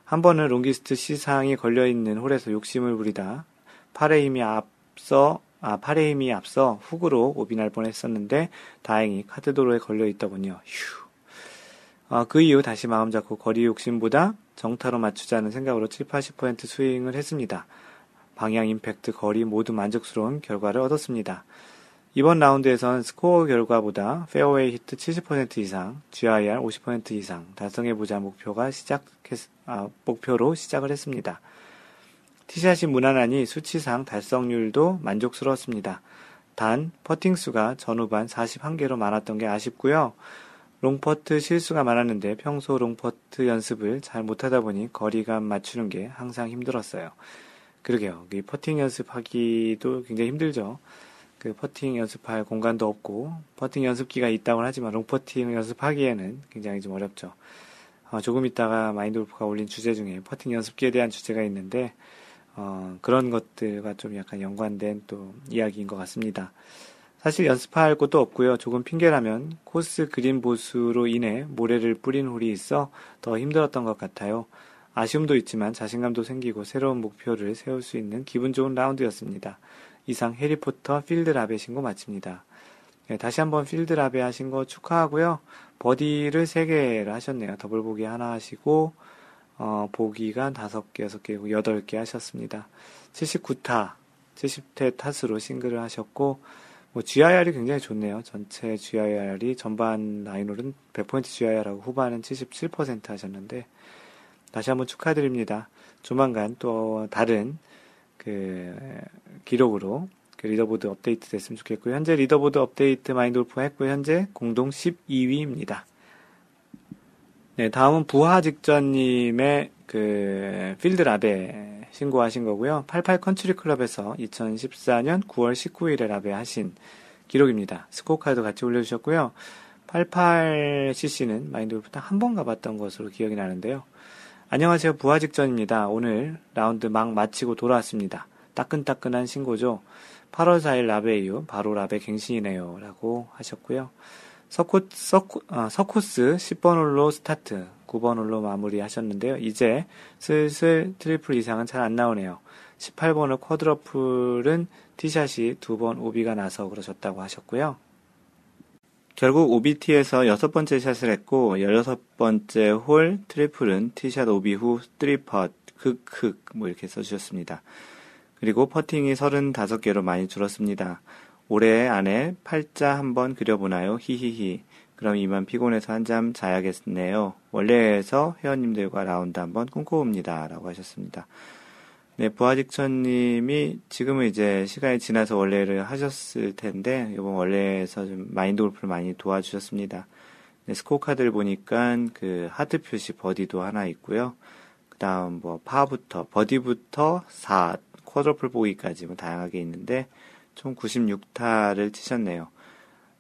한 번은 longest 시상이 걸려있는 홀에서 욕심을 부리다 힘이 앞서 아, 힘이 앞서 훅으로 오비 날 뻔했었는데 다행히 카트도로에 걸려 있더군요. 휴. 아, 그 이후 다시 마음 잡고 거리 욕심보다 정타로 맞추자는 생각으로 7, 80% 스윙을 했습니다. 방향, 임팩트, 거리 모두 만족스러운 결과를 얻었습니다. 이번 라운드에선 스코어 결과보다 페어웨이 히트 70% 이상, GIR 50% 이상 달성해보자 목표가 시작, 아, 목표로 시작을 했습니다. 티샷이 무난하니 수치상 달성률도 만족스러웠습니다. 단, 퍼팅 수가 전후반 41개로 많았던 게 아쉽고요. 롱퍼트 실수가 많았는데 평소 롱퍼트 연습을 잘 못하다 보니 거리감 맞추는 게 항상 힘들었어요. 그러게요. 퍼팅 연습하기도 굉장히 힘들죠. 그 퍼팅 연습할 공간도 없고 퍼팅 연습기가 있다고 하지만 롱퍼팅 연습하기에는 굉장히 좀 어렵죠. 어, 조금 있다가 마인드 골프가 올린 주제 중에 퍼팅 연습기에 대한 주제가 있는데 어, 그런 것들과 좀 약간 연관된 또 이야기인 것 같습니다. 사실 연습할 것도 없고요. 조금 핑계라면 코스 그린 보수로 인해 모래를 뿌린 홀이 있어 더 힘들었던 것 같아요. 아쉬움도 있지만 자신감도 생기고 새로운 목표를 세울 수 있는 기분 좋은 라운드였습니다. 이상 해리포터 필드라베 신고 마칩니다. 네, 다시 한번 필드라베 하신 거 축하하고요. 버디를 3개를 하셨네요. 더블 보기 하나 하시고 어, 보기가 5개, 6개, 8개 하셨습니다. 79타, 70대 타수로 싱글을 하셨고, 뭐, GIR이 굉장히 좋네요. 전체 GIR이 전반 나인홀은 100퍼센트 GIR하고 후반은 77% 하셨는데, 다시 한번 축하드립니다. 조만간 또 다른 그 기록으로 그 리더보드 업데이트 됐으면 좋겠고요. 현재 리더보드 업데이트 마인드 골프 했고요. 현재 공동 12위입니다. 네, 다음은 부하 직전님의 그 필드 라베 신고하신 거고요. 88 컨트리 클럽에서 2014년 9월 19일에 라베 하신 기록입니다. 스코어카드 같이 올려주셨고요. 88cc는 마인드 골프 한번 가봤던 것으로 기억이 나는데요. 안녕하세요. 부하 직전입니다. 오늘 라운드 막 마치고 돌아왔습니다. 따끈따끈한 신고죠. 8월 4일 라베 이후 바로 라베 갱신이네요. 라고 하셨고요. 서코, 서코, 아, 서코스 10번 홀로 스타트, 9번 홀로 마무리 하셨는데요. 이제 슬슬 트리플 이상은 잘 안 나오네요. 18번홀 quadruple은 티샷이 두 번 오비가 나서 그러셨다고 하셨고요. 결국 OB티에서 여섯 번째 샷을 했고, 16번째 홀 트리플은 티샷 오비 후 3팟, 흑흑, 뭐 이렇게 써주셨습니다. 그리고 퍼팅이 35개로 많이 줄었습니다. 올해 안에 팔자 한번 그려보나요? 히히히. 그럼 이만 피곤해서 한 잠 자야겠네요. 월례회에서 회원님들과 라운드 한번 꿈꿔봅니다. 라고 하셨습니다. 네, 부하직전님이 지금은 이제 시간이 지나서 원래를 하셨을 텐데, 이번 월례회에서 좀 마인드 골프를 많이 도와주셨습니다. 네, 스코어 카드를 보니까 그 하트 표시 버디도 하나 있고요. 그 다음 뭐 파부터, 버디부터 4, quadruple 보기까지 뭐 다양하게 있는데, 총 96타를 치셨네요.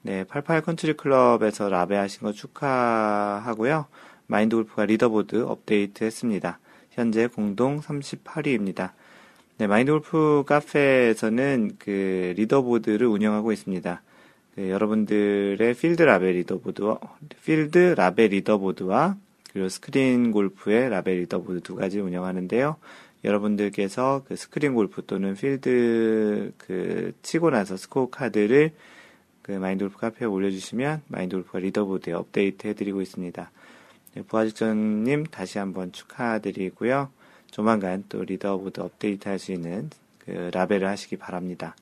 네, 88 컨트리 클럽에서 라베 하신 거 축하하고요. 마인드 골프가 리더보드 업데이트 했습니다. 현재 공동 38위입니다. 네, 마인드 골프 카페에서는 그 리더보드를 운영하고 있습니다. 그 여러분들의 필드 라베 리더보드, 필드 라베 리더보드와 그리고 스크린 골프의 라베 리더보드 두 가지 운영하는데요. 여러분들께서 그 스크린 골프 또는 필드 그 치고 나서 스코어 카드를 그 마인드 골프 카페에 올려주시면 마인드 골프가 리더보드에 업데이트 해드리고 있습니다. 네, 부하직전님 다시 한번 축하드리고요. 조만간 또 리더보드 업데이트 할 수 있는 그 라베를 하시기 바랍니다.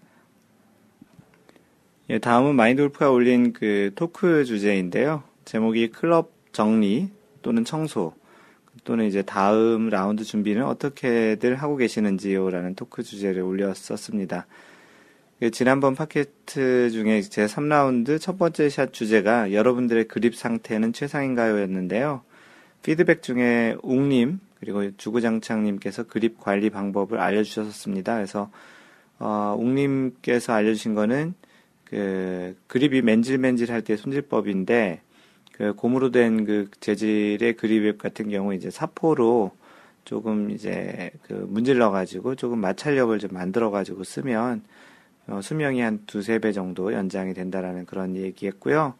예, 다음은 마인드 골프가 올린 그 토크 주제인데요. 제목이 클럽 정리 또는 청소 또는 이제 다음 라운드 준비는 어떻게들 하고 계시는지요? 라는 토크 주제를 올렸었습니다. 그 지난번 팟캐스트 중에 제 3라운드 첫 번째 샷 주제가 여러분들의 그립 상태는 최상인가요? 였는데요. 피드백 중에 웅님, 그리고 주구장창님께서 그립 관리 방법을 알려주셨습니다. 그래서, 어, 웅님께서 알려주신 거는 그 그립이 맨질맨질 할 때 손질법인데, 그 고무로 된 그 재질의 그립 같은 경우 이제 사포로 조금 이제 그 문질러 가지고 조금 마찰력을 좀 만들어 가지고 쓰면 어, 수명이 한 두세 배 정도 연장이 된다라는 그런 얘기했고요.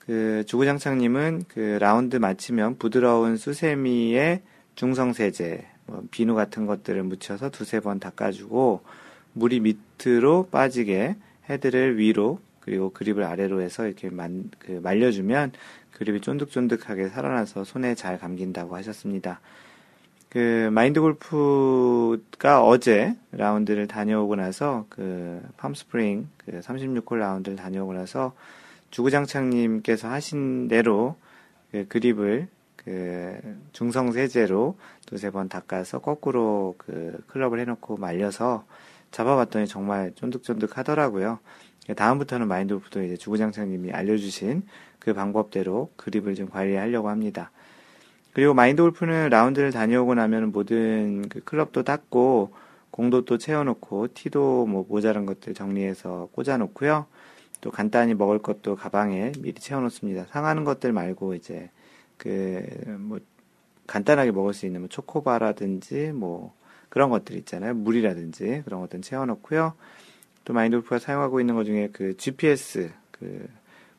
그 주구장창님은 그 라운드 마치면 부드러운 수세미에 중성세제, 뭐 비누 같은 것들을 묻혀서 두세 번 닦아주고 물이 밑으로 빠지게 헤드를 위로 그리고 그립을 아래로 해서 이렇게 만, 그 말려주면 그립이 쫀득쫀득하게 살아나서 손에 잘 감긴다고 하셨습니다. 그 마인드 골프가 어제 라운드를 다녀오고 나서 그 팜스프링 그 36홀 라운드를 다녀오고 나서 주구장창님께서 하신 대로 그 그립을 그 중성 세제로 두세 번 닦아서 거꾸로 그 클럽을 해놓고 말려서 잡아봤더니 정말 쫀득쫀득 하더라고요. 다음부터는 마인드 골프도 이제 주구장창님이 알려주신 그 방법대로 그립을 좀 관리하려고 합니다. 그리고 마인드 골프는 라운드를 다녀오고 나면 모든 그 클럽도 닦고 공도 또 채워놓고 티도 뭐 모자란 것들 정리해서 꽂아놓고요. 또 간단히 먹을 것도 가방에 미리 채워놓습니다. 상하는 것들 말고 이제 그 뭐 간단하게 먹을 수 있는 뭐 초코바라든지 뭐 그런 것들 있잖아요. 물이라든지 그런 것들 채워놓고요. 또 마인드 골프가 사용하고 있는 것 중에 그 GPS 그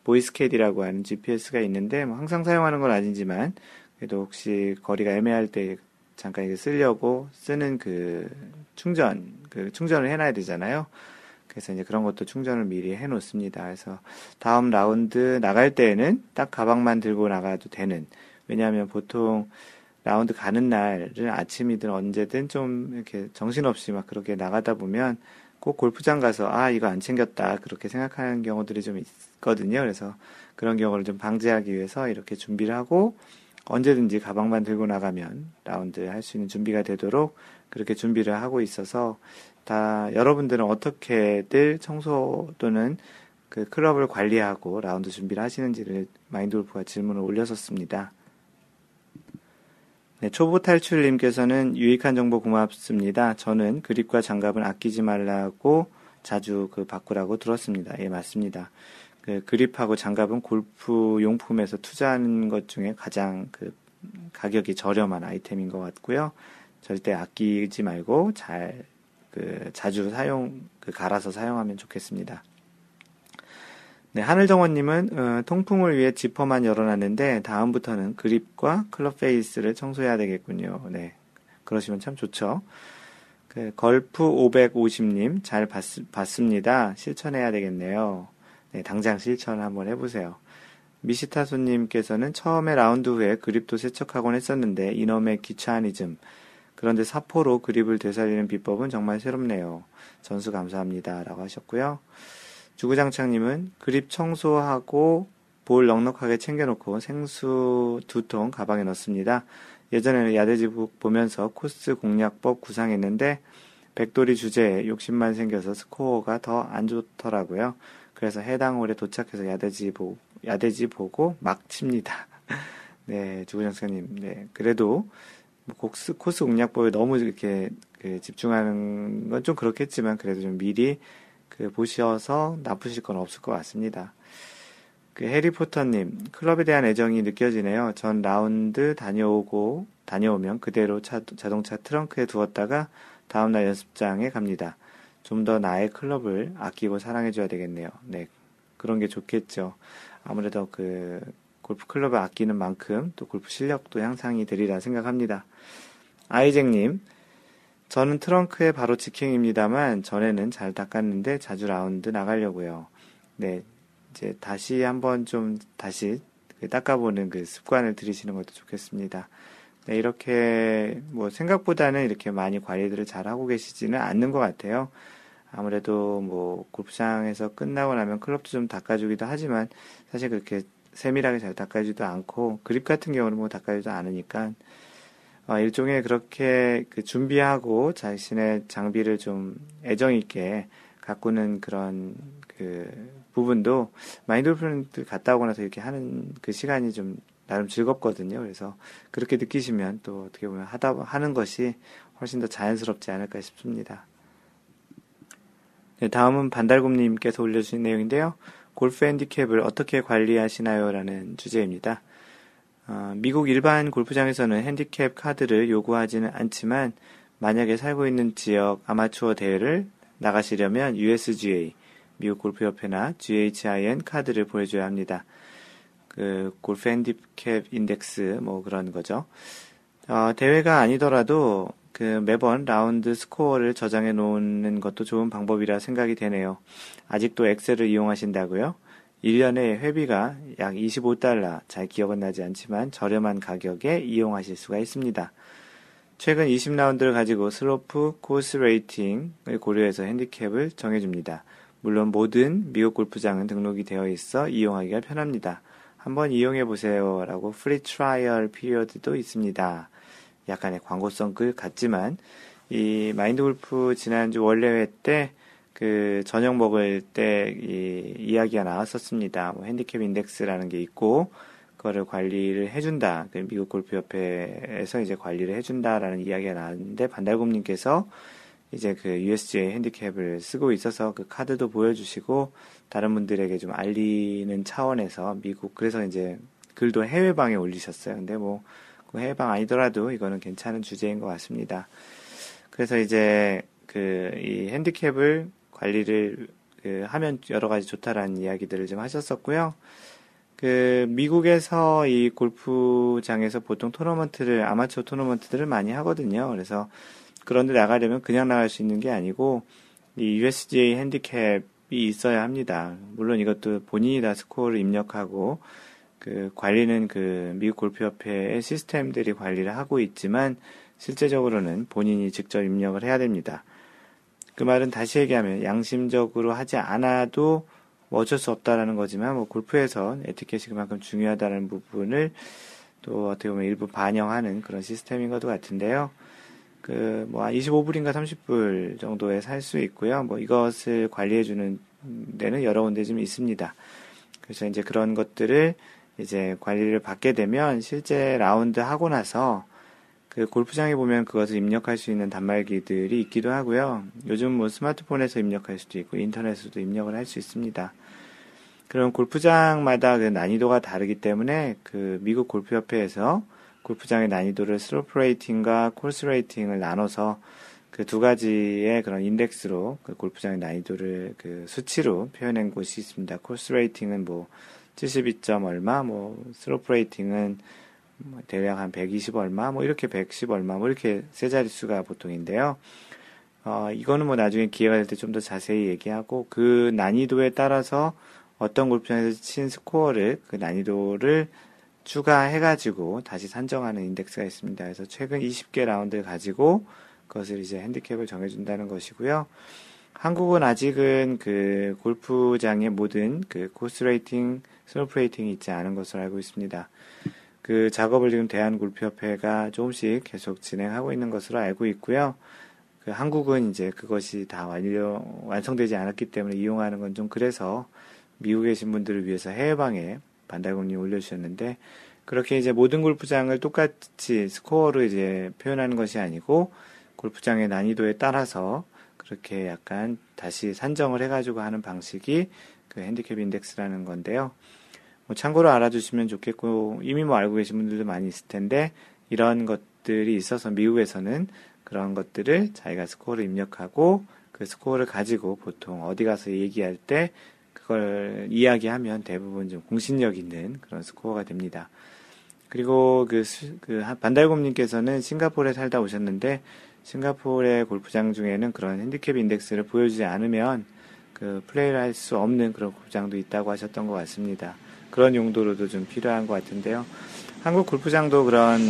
보이스캐디라고 하는 GPS가 있는데 뭐 항상 사용하는 건 아니지만 그래도 혹시 거리가 애매할 때 잠깐 이게 쓰려고 쓰는 그 충전, 그 충전을 해놔야 되잖아요. 그래서 이제 그런 것도 충전을 미리 해 놓습니다. 그래서 다음 라운드 나갈 때에는 딱 가방만 들고 나가도 되는. 왜냐하면 보통 라운드 가는 날은 아침이든 언제든 좀 이렇게 정신없이 막 그렇게 나가다 보면 꼭 골프장 가서 아, 이거 안 챙겼다. 그렇게 생각하는 경우들이 좀 있거든요. 그래서 그런 경우를 좀 방지하기 위해서 이렇게 준비를 하고 언제든지 가방만 들고 나가면 라운드 할 수 있는 준비가 되도록 그렇게 준비를 하고 있어서 다 여러분들은 어떻게들 청소 또는 그 클럽을 관리하고 라운드 준비를 하시는지를 마인드 골프가 질문을 올렸었습니다. 네, 초보 탈출님께서는 유익한 정보 고맙습니다. 저는 그립과 장갑은 아끼지 말라고 자주 그 바꾸라고 들었습니다. 예, 맞습니다. 그 그립하고 장갑은 골프 용품에서 투자하는 것 중에 가장 그 가격이 저렴한 아이템인 것 같고요. 절대 아끼지 말고 잘 그 자주 사용 그 갈아서 사용하면 좋겠습니다. 네, 하늘정원님은 어, 통풍을 위해 지퍼만 열어놨는데 다음부터는 그립과 클럽 페이스를 청소해야 되겠군요. 네, 그러시면 참 좋죠. 그 걸프 550님 잘 봤, 봤습니다. 실천해야 되겠네요. 네, 당장 실천 한번 해보세요. 미시타소님께서는 처음에 라운드 후에 그립도 세척하곤 했었는데 이놈의 귀차니즘. 그런데 사포로 그립을 되살리는 비법은 정말 새롭네요. 전수 감사합니다. 라고 하셨고요. 주구장창님은 그립 청소하고 볼 넉넉하게 챙겨놓고 생수 두 통 가방에 넣습니다. 예전에는 야대지북 보면서 코스 공략법 구상했는데 백돌이 주제에 욕심만 생겨서 스코어가 더 안 좋더라고요. 그래서 해당 홀에 도착해서 야대지 보, 야대지 보고 막 칩니다. <laughs> 네, 주구장사님. 네, 그래도 뭐 코스, 코스 공략법에 너무 이렇게 그 집중하는 건 좀 그렇겠지만 그래도 좀 미리 그 보셔서 나쁘실 건 없을 것 같습니다. 그 해리포터님, 클럽에 대한 애정이 느껴지네요. 전 라운드 다녀오고, 다녀오면 그대로 차, 자동차 트렁크에 두었다가 다음날 연습장에 갑니다. 좀 더 나의 클럽을 아끼고 사랑해줘야 되겠네요. 네. 그런 게 좋겠죠. 아무래도 그 골프 클럽을 아끼는 만큼 또 골프 실력도 향상이 되리라 생각합니다. 아이잭님, 저는 트렁크에 바로 직행입니다만 전에는 잘 닦았는데 자주 라운드 나가려고요. 네, 이제 다시 한번 좀 다시 그 닦아보는 그 습관을 들이시는 것도 좋겠습니다. 네, 이렇게 뭐 생각보다는 이렇게 많이 관리들을 잘 하고 계시지는 않는 것 같아요. 아무래도 뭐 골프장에서 끝나고 나면 클럽도 좀 닦아주기도 하지만 사실 그렇게 세밀하게 잘 닦아주지도 않고 그립 같은 경우는 뭐 닦아주지도 않으니까 어, 일종의 그렇게 그 준비하고 자신의 장비를 좀 애정 있게 가꾸는 그런 그 부분도 마인드 골프를 갔다 오고 나서 이렇게 하는 그 시간이 좀 나름 즐겁거든요. 그래서 그렇게 느끼시면 또 어떻게 보면 하다 하는 것이 훨씬 더 자연스럽지 않을까 싶습니다. 네, 다음은 반달곰님께서 올려주신 내용인데요. 골프 핸디캡을 어떻게 관리하시나요? 라는 주제입니다. 어, 미국 일반 골프장에서는 핸디캡 카드를 요구하지는 않지만 만약에 살고 있는 지역 아마추어 대회를 나가시려면 USGA, 미국 골프협회나 GHIN 카드를 보여줘야 합니다. 그 골프 핸디캡 인덱스 뭐 그런 거죠. 어, 대회가 아니더라도 그 매번 라운드 스코어를 저장해 놓는 것도 좋은 방법이라 생각이 되네요. 아직도 엑셀을 이용하신다고요? 1년에 회비가 약 25달러, 잘 기억은 나지 않지만 저렴한 가격에 이용하실 수가 있습니다. 최근 20라운드를 가지고 slope course rating을 고려해서 핸디캡을 정해줍니다. 물론 모든 미국 골프장은 등록이 되어 있어 이용하기가 편합니다. 한번 이용해 보세요. 라고 free trial period도 있습니다. 약간의 광고성 글 같지만 이 마인드 골프 지난주 월례회 때 그 저녁 먹을 때 이 이야기가 나왔었습니다. 뭐 핸디캡 인덱스라는 게 있고 그거를 관리를 해준다. 그 미국 골프협회에서 이제 관리를 해준다라는 이야기가 나왔는데 반달곰님께서 이제 그 USJ 핸디캡을 쓰고 있어서 그 카드도 보여주시고 다른 분들에게 좀 알리는 차원에서 미국 그래서 이제 글도 해외방에 올리셨어요. 근데 뭐뭐 해방 아니더라도 이거는 괜찮은 주제인 것 같습니다. 그래서 이제 그 이 핸디캡을 관리를 그 하면 여러 가지 좋다라는 이야기들을 좀 하셨었고요. 그 미국에서 이 골프장에서 보통 토너먼트를 아마추어 토너먼트들을 많이 하거든요. 그래서 그런데 나가려면 그냥 나갈 수 있는 게 아니고 이 USGA 핸디캡이 있어야 합니다. 물론 이것도 본인이 다 스코어를 입력하고 그 관리는 그 미국 골프협회의 시스템들이 관리를 하고 있지만 실제적으로는 본인이 직접 입력을 해야 됩니다. 그 말은 다시 얘기하면 양심적으로 하지 않아도 뭐 어쩔 수 없다라는 거지만 뭐 골프에서 에티켓이 그만큼 중요하다는 부분을 또 어떻게 보면 일부 반영하는 그런 시스템인 것도 같은데요. 그 뭐 25불인가 30불 정도에 살 수 있고요. 뭐 이것을 관리해 주는 데는 여러 군데 좀 있습니다. 그래서 이제 그런 것들을 이제 관리를 받게 되면 실제 라운드 하고 나서 그 골프장에 보면 그것을 입력할 수 있는 단말기들이 있기도 하고요. 요즘 뭐 스마트폰에서 입력할 수도 있고 인터넷으로도 입력을 할 수 있습니다. 그럼 골프장마다 그 난이도가 다르기 때문에 그 미국 골프협회에서 골프장의 난이도를 slope rating과 course rating을 나눠서 그 두 가지의 그런 인덱스로 그 골프장의 난이도를 그 수치로 표현한 곳이 있습니다. course rating은 뭐 72점 얼마, 뭐, slope rating은 뭐 대략 한 120 얼마, 뭐, 이렇게 110 얼마, 뭐, 이렇게 세 자릿수가 보통인데요. 어, 이거는 뭐 나중에 기회가 될 때 좀 더 자세히 얘기하고, 그 난이도에 따라서 어떤 골프장에서 친 스코어를, 그 난이도를 추가해가지고 다시 산정하는 인덱스가 있습니다. 그래서 최근 20개 라운드를 가지고 그것을 이제 핸디캡을 정해준다는 것이고요. 한국은 아직은 그 골프장의 모든 그 course rating, slope rating이 있지 않은 것으로 알고 있습니다. 그 작업을 지금 대한골프협회가 조금씩 계속 진행하고 있는 것으로 알고 있고요. 그 한국은 이제 그것이 다 완료, 완성되지 않았기 때문에 이용하는 건 좀 그래서 미국에 계신 분들을 위해서 해외방에 반달곰님 올려주셨는데 그렇게 이제 모든 골프장을 똑같이 스코어로 이제 표현하는 것이 아니고 골프장의 난이도에 따라서 그렇게 약간 다시 산정을 해가지고 하는 방식이 그 핸디캡 인덱스라는 건데요. 뭐 참고로 알아주시면 좋겠고 이미 뭐 알고 계신 분들도 많이 있을 텐데 이런 것들이 있어서 미국에서는 그런 것들을 자기가 스코어를 입력하고 그 스코어를 가지고 보통 어디 가서 얘기할 때 그걸 이야기하면 대부분 좀 공신력 있는 그런 스코어가 됩니다. 그리고 그, 그 반달곰님께서는 싱가포르에 살다 오셨는데 싱가포르의 골프장 중에는 그런 핸디캡 인덱스를 보여주지 않으면 그 플레이를 할 수 없는 그런 골프장도 있다고 하셨던 것 같습니다. 그런 용도로도 좀 필요한 것 같은데요. 한국 골프장도 그런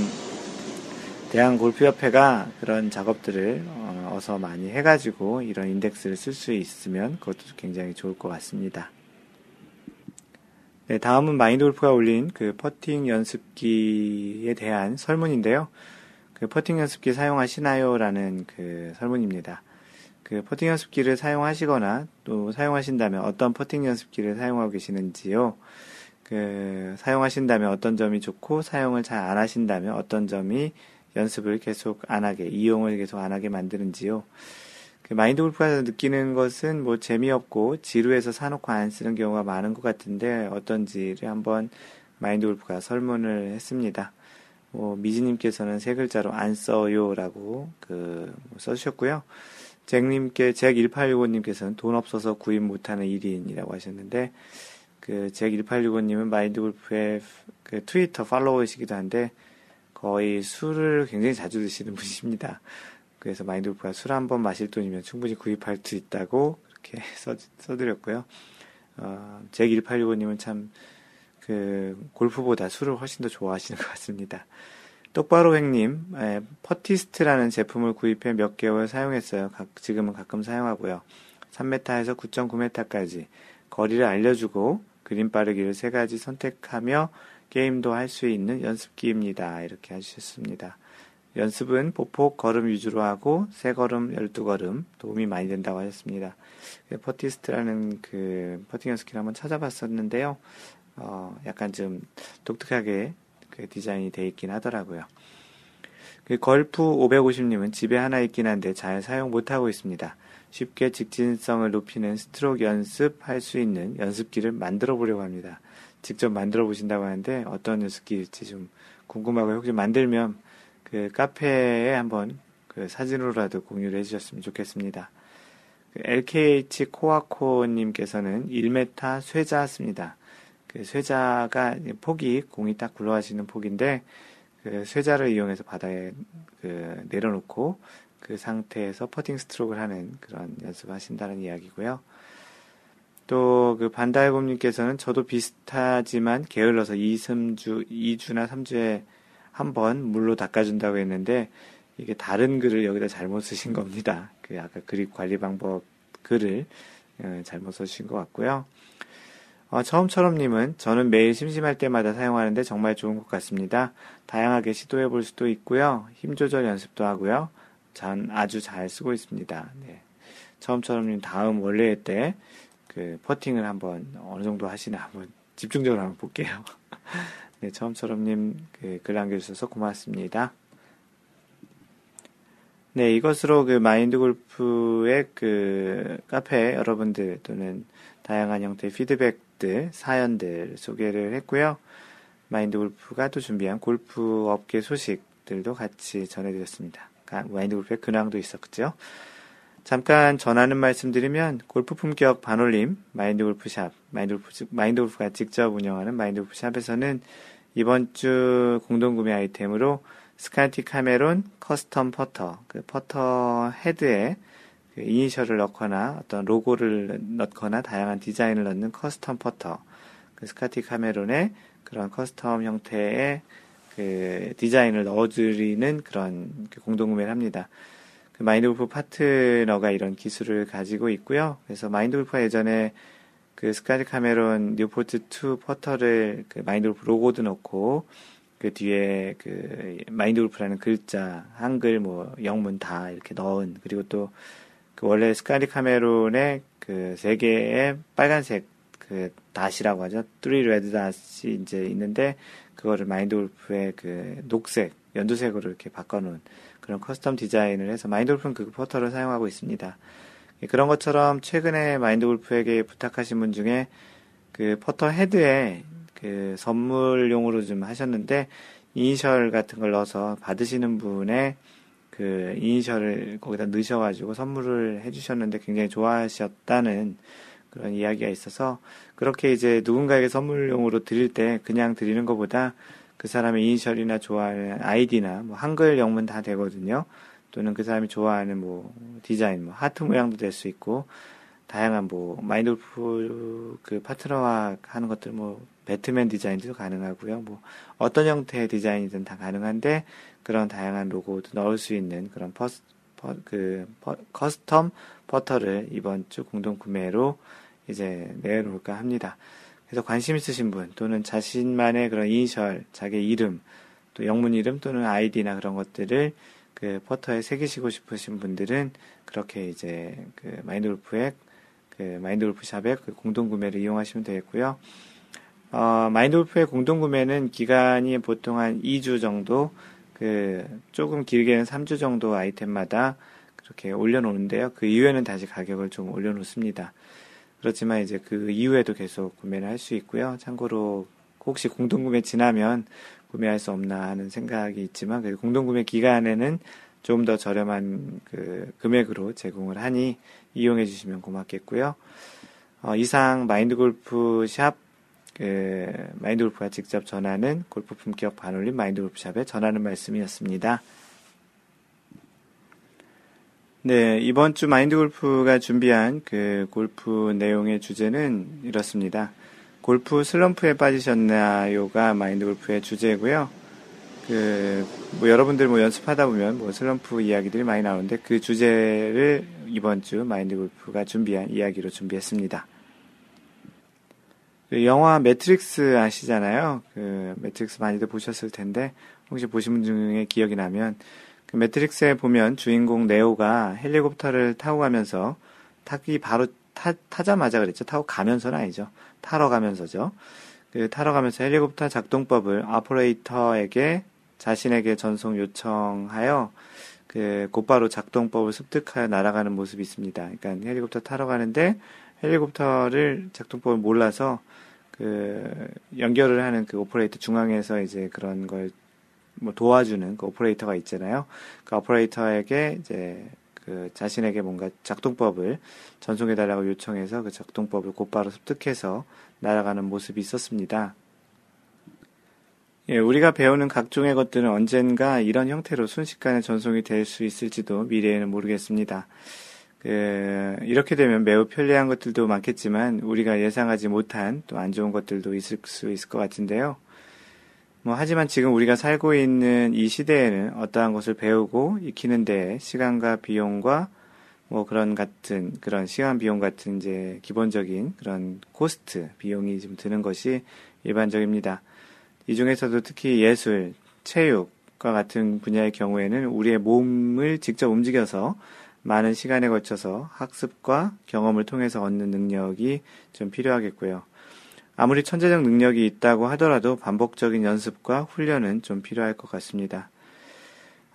대한 골프협회가 그런 작업들을 어, 서 많이 해가지고 이런 인덱스를 쓸 수 있으면 그것도 굉장히 좋을 것 같습니다. 네, 다음은 마인드 골프가 올린 그 퍼팅 연습기에 대한 설문인데요. 그 퍼팅 연습기 사용하시나요? 라는 그 설문입니다. 그 퍼팅 연습기를 사용하시거나 또 사용하신다면 어떤 퍼팅 연습기를 사용하고 계시는지요. 그 사용하신다면 어떤 점이 좋고 사용을 잘 안 하신다면 어떤 점이 연습을 계속 안 하게 이용을 계속 안 하게 만드는지요. 그 마인드 골프가 느끼는 것은 뭐 재미없고 지루해서 사놓고 안 쓰는 경우가 많은 것 같은데 어떤지를 한번 마인드 골프가 설문을 했습니다. 뭐 미지님께서는 세 글자로 안 써요라고 그 써주셨고요. 잭님께 잭1865님께서는 돈 없어서 구입 못하는 1인이라고 하셨는데 그 잭1865님은 마인드 골프의 그 트위터 팔로워이시기도 한데 거의 술을 굉장히 자주 드시는 <laughs> 분이십니다. 그래서 마인드 골프가 술 한 번 마실 돈이면 충분히 구입할 수 있다고 그렇게 <laughs> 써, 써드렸고요. 어, 잭1865님은 참 그 골프보다 술을 훨씬 더 좋아하시는 <laughs> 것 같습니다. 똑바로 행님, 예, 퍼티스트라는 제품을 구입해 몇 개월 사용했어요. 각, 지금은 가끔 사용하고요. 3m에서 9.9m까지 거리를 알려주고 그린 빠르기를 세 가지 선택하며 게임도 할 수 있는 연습기입니다. 이렇게 해주셨습니다. 연습은 보폭 걸음 위주로 하고 세 걸음, 열두 걸음 도움이 많이 된다고 하셨습니다. 퍼티스트라는 그 퍼팅 연습기를 한번 찾아봤었는데요. 어, 약간 좀 독특하게 그 디자인이 돼 있긴 하더라고요. 그 걸프 550님은 집에 하나 있긴 한데 잘 사용 못하고 있습니다. 쉽게 직진성을 높이는 스트로크 연습할 수 있는 연습기를 만들어 보려고 합니다. 직접 만들어 보신다고 하는데 어떤 연습기일지 좀 궁금하고요. 혹시 만들면 그 카페에 한번 그 사진으로라도 공유를 해주셨으면 좋겠습니다. 그 LKH 코아코님께서는 1m 쇠자 씁니다. 그 쇠자가 폭이 공이 딱 굴러가시는 폭인데 그 쇠자를 이용해서 바다에 그 내려놓고 그 상태에서 퍼팅 스트로크를 하는 그런 연습하신다는 이야기고요. 또 그 반달곰님께서는 저도 비슷하지만 게을러서 2, 3주, 2주나 3주에 한 번 물로 닦아준다고 했는데 이게 다른 글을 여기다 잘못 쓰신 겁니다. 그 아까 그립 관리 방법 글을 어, 잘못 써주신 것 같고요. 어, 처음처럼님은 저는 매일 심심할 때마다 사용하는데 정말 좋은 것 같습니다. 다양하게 시도해 볼 수도 있고요. 힘 조절 연습도 하고요. 전 아주 잘 쓰고 있습니다. 네. 처음처럼님 다음 원래 때 그 퍼팅을 한번 어느 정도 하시나 한번 집중적으로 한번 볼게요. <laughs> 네, 처음처럼님 그 글 남겨주셔서 고맙습니다. 네, 이것으로 그 마인드 골프의 그 카페 여러분들 또는 다양한 형태의 피드백들, 사연들 소개를 했고요. 마인드 골프가 또 준비한 골프 업계 소식들도 같이 전해드렸습니다. 마인드 골프의 근황도 있었죠. 잠깐 전하는 말씀 드리면 골프 품격 반올림 마인드 골프샵 마인드 골프 마인드 골프가 직접 운영하는 마인드 골프샵에서는 이번 주 공동 구매 아이템으로 스카티 카메론 custom 퍼터, 그 퍼터 헤드에 그 이니셜을 넣거나 어떤 로고를 넣거나 다양한 디자인을 넣는 custom 퍼터, 그 스카티 카메론의 그런 custom 형태의 그 디자인을 넣어드리는 그런 그 공동구매를 합니다. 그 마인드 골프 파트너가 이런 기술을 가지고 있고요. 그래서 마인드 골프가 예전에 그 스카티 카메론 뉴포트 2 퍼터를 그 마인드 골프 로고도 넣고 그 뒤에 그 마인드 골프라는 글자, 한글 뭐 영문 다 이렇게 넣은 그리고 또 그 원래 스카티 카메론의 그 세 개의 빨간색 그 dot이라고 하죠. three red dot이 이제 있는데 그거를 마인드 골프의 그 녹색, 연두색으로 이렇게 바꿔놓은 그런 custom 디자인을 해서 마인드 골프는 그 퍼터를 사용하고 있습니다. 그런 것처럼 최근에 마인드 골프에게 부탁하신 분 중에 그 퍼터 헤드에 그 선물용으로 좀 하셨는데 이니셜 같은 걸 넣어서 받으시는 분의 그 이니셜을 거기다 넣으셔가지고 선물을 해주셨는데 굉장히 좋아하셨다는 그런 이야기가 있어서 그렇게 이제 누군가에게 선물용으로 드릴 때 그냥 드리는 것보다 그 사람의 이니셜이나 좋아하는 아이디나 뭐 한글 영문 다 되거든요. 또는 그 사람이 좋아하는 뭐 디자인, 뭐 하트 모양도 될 수 있고 다양한 뭐 마인드골프 그 파트너와 하는 것들 뭐 배트맨 디자인도 가능하고요. 뭐 어떤 형태의 디자인이든 다 가능한데 그런 다양한 로고도 넣을 수 있는 그런 퍼스, 퍼, 그 퍼, custom 퍼터를 이번 주 공동 구매로 이제 내놓을까 합니다. 그래서 관심 있으신 분 또는 자신만의 그런 이니셜, 자기 이름, 또 영문 이름 또는 아이디나 그런 것들을 그 퍼터에 새기시고 싶으신 분들은 그렇게 이제 그 마인드 골프의 그 마인드 골프 샵의 그 공동 구매를 이용하시면 되겠고요. 어, 마인드 골프의 공동 구매는 기간이 보통 한 2주 정도 그 조금 길게는 3주 정도 아이템마다 그렇게 올려놓는데요. 그 이후에는 다시 가격을 좀 올려놓습니다. 그렇지만 이제 그 이후에도 계속 구매를 할 수 있고요. 참고로 혹시 공동구매 지나면 구매할 수 없나 하는 생각이 있지만 그 공동구매 기간에는 좀 더 저렴한 그 금액으로 제공을 하니 이용해 주시면 고맙겠고요. 어, 이상 마인드 골프 샵, 그, 마인드 골프가 직접 전하는 골프 품격 반올림 마인드 골프 샵에 전하는 말씀이었습니다. 네, 이번 주 마인드 골프가 준비한 그 골프 내용의 주제는 이렇습니다. 골프 슬럼프에 빠지셨나요가 마인드 골프의 주제고요. 그, 뭐 여러분들 뭐 연습하다 보면 뭐 슬럼프 이야기들이 많이 나오는데 그 주제를 이번 주 마인드 골프가 준비한 이야기로 준비했습니다. 그 영화 매트릭스 아시잖아요. 그 매트릭스 많이들 보셨을 텐데 혹시 보신 분 중에 기억이 나면 그 매트릭스에 보면 주인공 네오가 헬리콥터를 타고 가면서 타기 바로 타, 타자마자 그랬죠. 타고 가면서는 아니죠. 타러 가면서죠. 그 타러 가면서 헬리콥터 작동법을 오퍼레이터에게 자신에게 전송 요청하여 그 곧바로 작동법을 습득하여 날아가는 모습이 있습니다. 그러니까 헬리콥터 타러 가는데 헬리콥터를 작동법을 몰라서 그 연결을 하는 그 오퍼레이터 중앙에서 이제 그런 걸 뭐 도와주는 그 오퍼레이터가 있잖아요. 그 오퍼레이터에게 이제 그 자신에게 뭔가 작동법을 전송해 달라고 요청해서 그 작동법을 곧바로 습득해서 날아가는 모습이 있었습니다. 예, 우리가 배우는 각종의 것들은 언젠가 이런 형태로 순식간에 전송이 될 수 있을지도 미래에는 모르겠습니다. 그, 이렇게 되면 매우 편리한 것들도 많겠지만 우리가 예상하지 못한 또 안 좋은 것들도 있을 수 있을 것 같은데요. 뭐, 하지만 지금 우리가 살고 있는 이 시대에는 어떠한 것을 배우고 익히는 데 시간과 비용과 뭐 그런 같은, 그런 시간 비용 같은 이제 기본적인 그런 코스트, 비용이 좀 드는 것이 일반적입니다. 이 중에서도 특히 예술, 체육과 같은 분야의 경우에는 우리의 몸을 직접 움직여서 많은 시간에 걸쳐서 학습과 경험을 통해서 얻는 능력이 좀 필요하겠고요. 아무리 천재적 능력이 있다고 하더라도 반복적인 연습과 훈련은 좀 필요할 것 같습니다.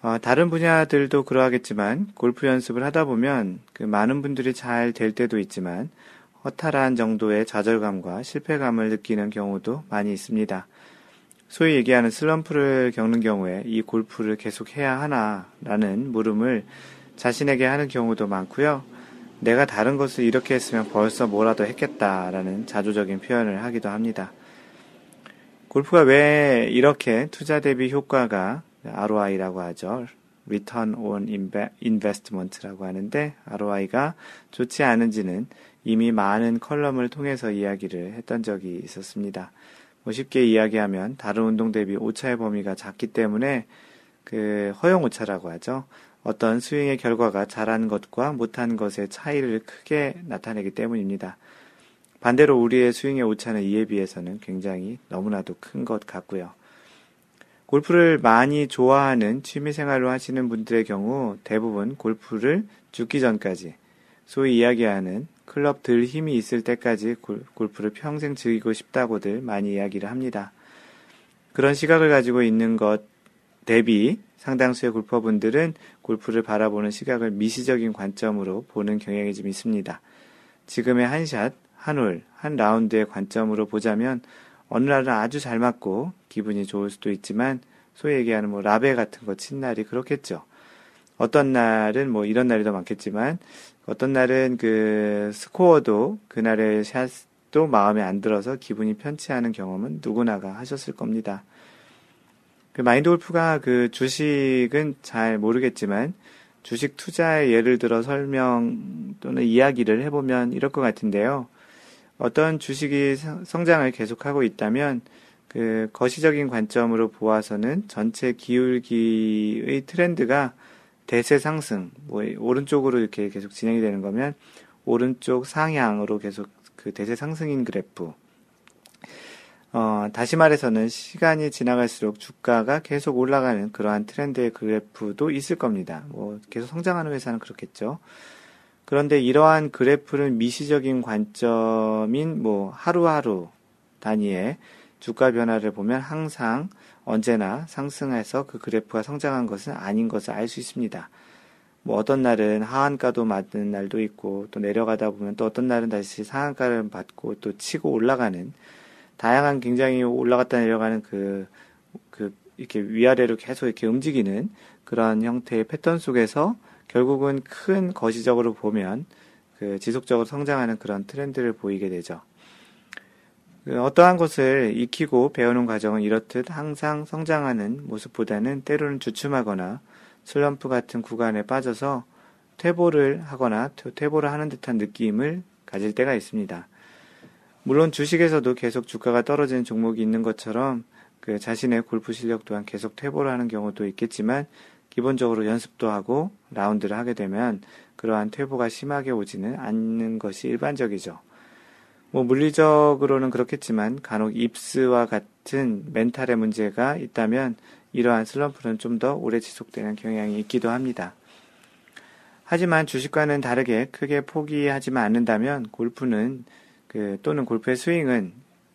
어, 다른 분야들도 그러하겠지만 골프 연습을 하다 보면 그 많은 분들이 잘 될 때도 있지만 허탈한 정도의 좌절감과 실패감을 느끼는 경우도 많이 있습니다. 소위 얘기하는 슬럼프를 겪는 경우에 이 골프를 계속 해야 하나라는 물음을 자신에게 하는 경우도 많고요. 내가 다른 것을 이렇게 했으면 벌써 뭐라도 했겠다라는 자조적인 표현을 하기도 합니다. 골프가 왜 이렇게 투자 대비 효과가 ROI라고 하죠. Return on Investment라고 하는데 ROI가 좋지 않은지는 이미 많은 컬럼을 통해서 이야기를 했던 적이 있었습니다. 뭐 쉽게 이야기하면 다른 운동 대비 오차의 범위가 작기 때문에 그 허용 오차라고 하죠. 어떤 스윙의 결과가 잘한 것과 못한 것의 차이를 크게 나타내기 때문입니다. 반대로 우리의 스윙의 오차는 이에 비해서는 굉장히 너무나도 큰 것 같고요. 골프를 많이 좋아하는 취미생활로 하시는 분들의 경우 대부분 골프를 죽기 전까지 소위 이야기하는 클럽 들 힘이 있을 때까지 골프를 평생 즐기고 싶다고들 많이 이야기를 합니다. 그런 시각을 가지고 있는 것 대비 상당수의 골퍼분들은 골프를 바라보는 시각을 미시적인 관점으로 보는 경향이 좀 있습니다. 지금의 한 샷, 한 홀, 한 라운드의 관점으로 보자면 어느 날은 아주 잘 맞고 기분이 좋을 수도 있지만 소위 얘기하는 뭐 라베 같은 거 친 날이 그렇겠죠. 어떤 날은 뭐 이런 날이 더 많겠지만 어떤 날은 그 스코어도 그날의 샷도 마음에 안 들어서 기분이 편치 않은 경험은 누구나가 하셨을 겁니다. 그 마인드 골프가 그 주식은 잘 모르겠지만 주식 투자의 예를 들어 설명 또는 이야기를 해보면 이럴 것 같은데요. 어떤 주식이 성장을 계속하고 있다면 그 거시적인 관점으로 보아서는 전체 기울기의 트렌드가 대세 상승, 뭐 오른쪽으로 이렇게 계속 진행이 되는 거면 오른쪽 상향으로 계속 그 대세 상승인 그래프. 어, 다시 말해서는 시간이 지나갈수록 주가가 계속 올라가는 그러한 트렌드의 그래프도 있을 겁니다. 뭐 계속 성장하는 회사는 그렇겠죠. 그런데 이러한 그래프는 미시적인 관점인 뭐 하루하루 단위의 주가 변화를 보면 항상 언제나 상승해서 그 그래프가 성장한 것은 아닌 것을 알 수 있습니다. 뭐 어떤 날은 하한가도 맞는 날도 있고 또 내려가다 보면 또 어떤 날은 다시 상한가를 받고 또 치고 올라가는 다양한 굉장히 올라갔다 내려가는 그, 그, 이렇게 위아래로 계속 이렇게 움직이는 그런 형태의 패턴 속에서 결국은 큰 거시적으로 보면 그 지속적으로 성장하는 그런 트렌드를 보이게 되죠. 그 어떠한 것을 익히고 배우는 과정은 이렇듯 항상 성장하는 모습보다는 때로는 주춤하거나 슬럼프 같은 구간에 빠져서 퇴보를 하거나 퇴보를 하는 듯한 느낌을 가질 때가 있습니다. 물론 주식에서도 계속 주가가 떨어지는 종목이 있는 것처럼 그 자신의 골프 실력 또한 계속 퇴보를 하는 경우도 있겠지만 기본적으로 연습도 하고 라운드를 하게 되면 그러한 퇴보가 심하게 오지는 않는 것이 일반적이죠. 뭐 물리적으로는 그렇겠지만 간혹 입스와 같은 멘탈의 문제가 있다면 이러한 슬럼프는 좀 더 오래 지속되는 경향이 있기도 합니다. 하지만 주식과는 다르게 크게 포기하지만 않는다면 골프는 그 또는 골프의 스윙은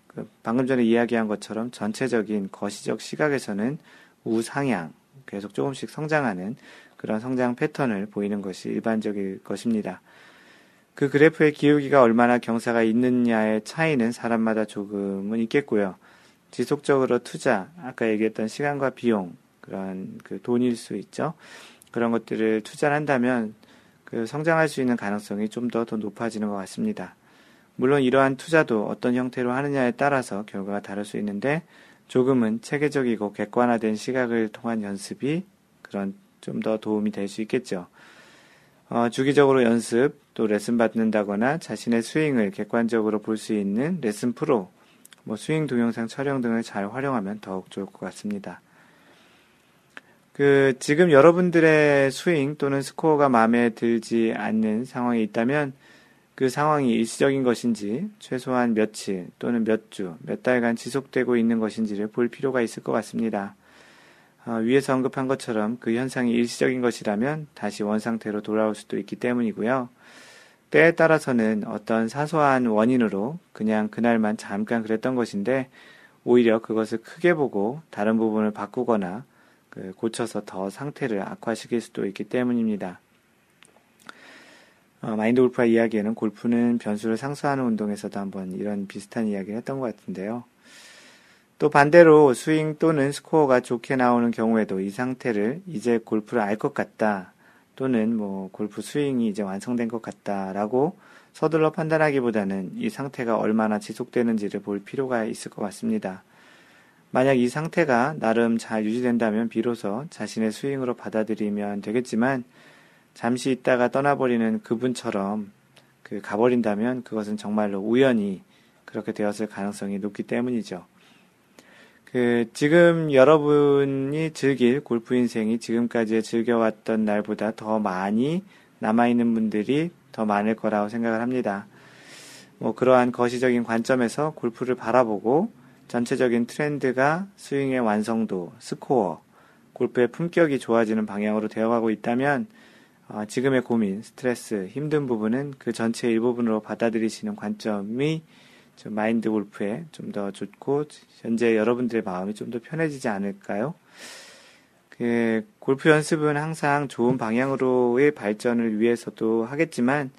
그 방금 전에 이야기한 것처럼 전체적인 거시적 시각에서는 우상향 계속 조금씩 성장하는 그런 성장 패턴을 보이는 것이 일반적일 것입니다. 그 그래프의 기울기가 얼마나 경사가 있느냐의 차이는 사람마다 조금은 있겠고요. 지속적으로 투자, 아까 얘기했던 시간과 비용, 그런 그 돈일 수 있죠. 그런 것들을 투자를 한다면 그 성장할 수 있는 가능성이 좀 더더 높아지는 것 같습니다. 물론 이러한 투자도 어떤 형태로 하느냐에 따라서 결과가 다를 수 있는데 조금은 체계적이고 객관화된 시각을 통한 연습이 그런 좀 더 도움이 될 수 있겠죠. 어, 주기적으로 연습 또 레슨 받는다거나 자신의 스윙을 객관적으로 볼 수 있는 레슨 프로, 뭐 스윙 동영상 촬영 등을 잘 활용하면 더욱 좋을 것 같습니다. 그 지금 여러분들의 스윙 또는 스코어가 마음에 들지 않는 상황이 있다면 그 상황이 일시적인 것인지 최소한 며칠 또는 몇 주, 몇 달간 지속되고 있는 것인지를 볼 필요가 있을 것 같습니다. 어, 위에서 언급한 것처럼 그 현상이 일시적인 것이라면 다시 원상태로 돌아올 수도 있기 때문이고요. 때에 따라서는 어떤 사소한 원인으로 그냥 그날만 잠깐 그랬던 것인데 오히려 그것을 크게 보고 다른 부분을 바꾸거나 그 고쳐서 더 상태를 악화시킬 수도 있기 때문입니다. 어, 마인드 골프와 이야기에는 골프는 변수를 상쇄하는 운동에서도 한번 이런 비슷한 이야기를 했던 것 같은데요. 또 반대로 스윙 또는 스코어가 좋게 나오는 경우에도 이 상태를 이제 골프를 알 것 같다 또는 뭐 골프 스윙이 이제 완성된 것 같다라고 서둘러 판단하기보다는 이 상태가 얼마나 지속되는지를 볼 필요가 있을 것 같습니다. 만약 이 상태가 나름 잘 유지된다면 비로소 자신의 스윙으로 받아들이면 되겠지만 잠시 있다가 떠나버리는 그분처럼 그 가버린다면 그것은 정말로 우연히 그렇게 되었을 가능성이 높기 때문이죠. 그 지금 여러분이 즐길 골프 인생이 지금까지 즐겨왔던 날보다 더 많이 남아있는 분들이 더 많을 거라고 생각을 합니다. 뭐 그러한 거시적인 관점에서 골프를 바라보고 전체적인 트렌드가 스윙의 완성도, 스코어, 골프의 품격이 좋아지는 방향으로 되어가고 있다면 어, 지금의 고민, 스트레스, 힘든 부분은 그 전체의 일부분으로 받아들이시는 관점이 좀 마인드 골프에 좀 더 좋고 현재 여러분들의 마음이 좀 더 편해지지 않을까요? 그 골프 연습은 항상 좋은 방향으로의 발전을 위해서도 하겠지만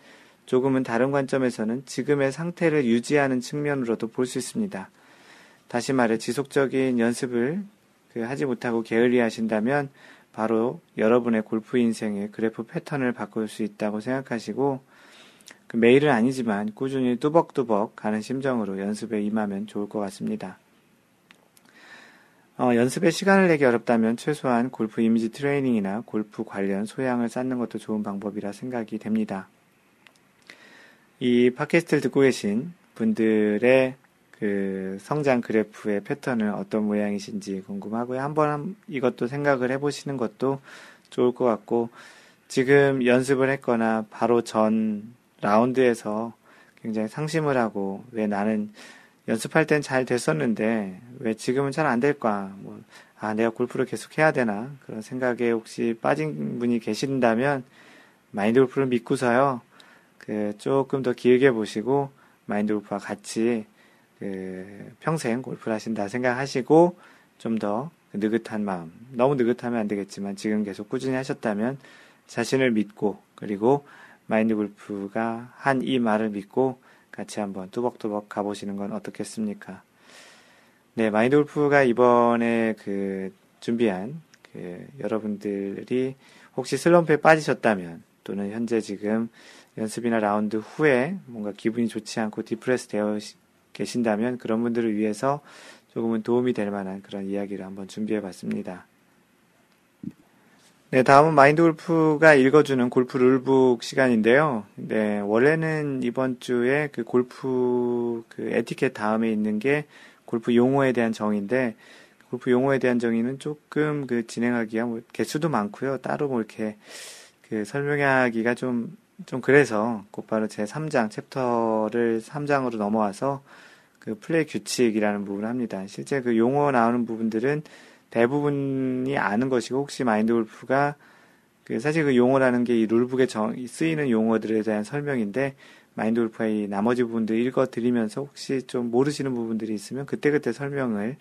조금은 다른 관점에서는 지금의 상태를 유지하는 측면으로도 볼 수 있습니다. 다시 말해 지속적인 연습을 그 하지 못하고 게을리 하신다면 바로 여러분의 골프 인생의 그래프 패턴을 바꿀 수 있다고 생각하시고 그 매일은 아니지만 꾸준히 뚜벅뚜벅 가는 심정으로 연습에 임하면 좋을 것 같습니다. 어, 연습에 시간을 내기 어렵다면 최소한 골프 이미지 트레이닝이나 골프 관련 소양을 쌓는 것도 좋은 방법이라 생각이 됩니다. 이 팟캐스트를 듣고 계신 분들의 그 성장 그래프의 패턴은 어떤 모양이신지 궁금하고요. 한번 이것도 생각을 해보시는 것도 좋을 것 같고, 지금 연습을 했거나 바로 전 라운드에서 굉장히 상심을 하고, 왜 나는 연습할 땐 잘 됐었는데 왜 지금은 잘 안 될까? 뭐, 아, 내가 골프를 계속 해야 되나? 그런 생각에 혹시 빠진 분이 계신다면 마인드 골프를 믿고서요. 그 조금 더 길게 보시고 마인드 골프와 같이 그 평생 골프를 하신다 생각하시고 좀 더 느긋한 마음, 너무 느긋하면 안 되겠지만 지금 계속 꾸준히 하셨다면 자신을 믿고 그리고 마인드 골프가 한 이 말을 믿고 같이 한번 뚜벅뚜벅 가보시는 건 어떻겠습니까? 네, 마인드 골프가 이번에 그 준비한 그 여러분들이 혹시 슬럼프에 빠지셨다면 또는 현재 지금 연습이나 라운드 후에 뭔가 기분이 좋지 않고 depress 되어 계신다면 그런 분들을 위해서 조금은 도움이 될 만한 그런 이야기를 한번 준비해 봤습니다. 네, 다음은 마인드 골프가 읽어주는 골프 rule book 시간인데요. 네, 원래는 이번 주에 그 골프 그 에티켓 다음에 있는 게 골프 용어에 대한 정의인데, 골프 용어에 대한 정의는 조금 그 진행하기가 뭐 개수도 많고요. 따로 뭐 이렇게 그 설명하기가 좀, 좀 그래서 곧바로 제 3장 챕터를 3장으로 넘어와서 그 플레이 규칙이라는 부분을 합니다. 실제 그 용어 나오는 부분들은 대부분이 아는 것이고 혹시 마인드 골프가 그 사실 그 용어라는 게 이 룰북에 정, 쓰이는 용어들에 대한 설명인데 마인드 골프의 나머지 부분들 읽어 드리면서 혹시 좀 모르시는 부분들이 있으면 그때그때 설명을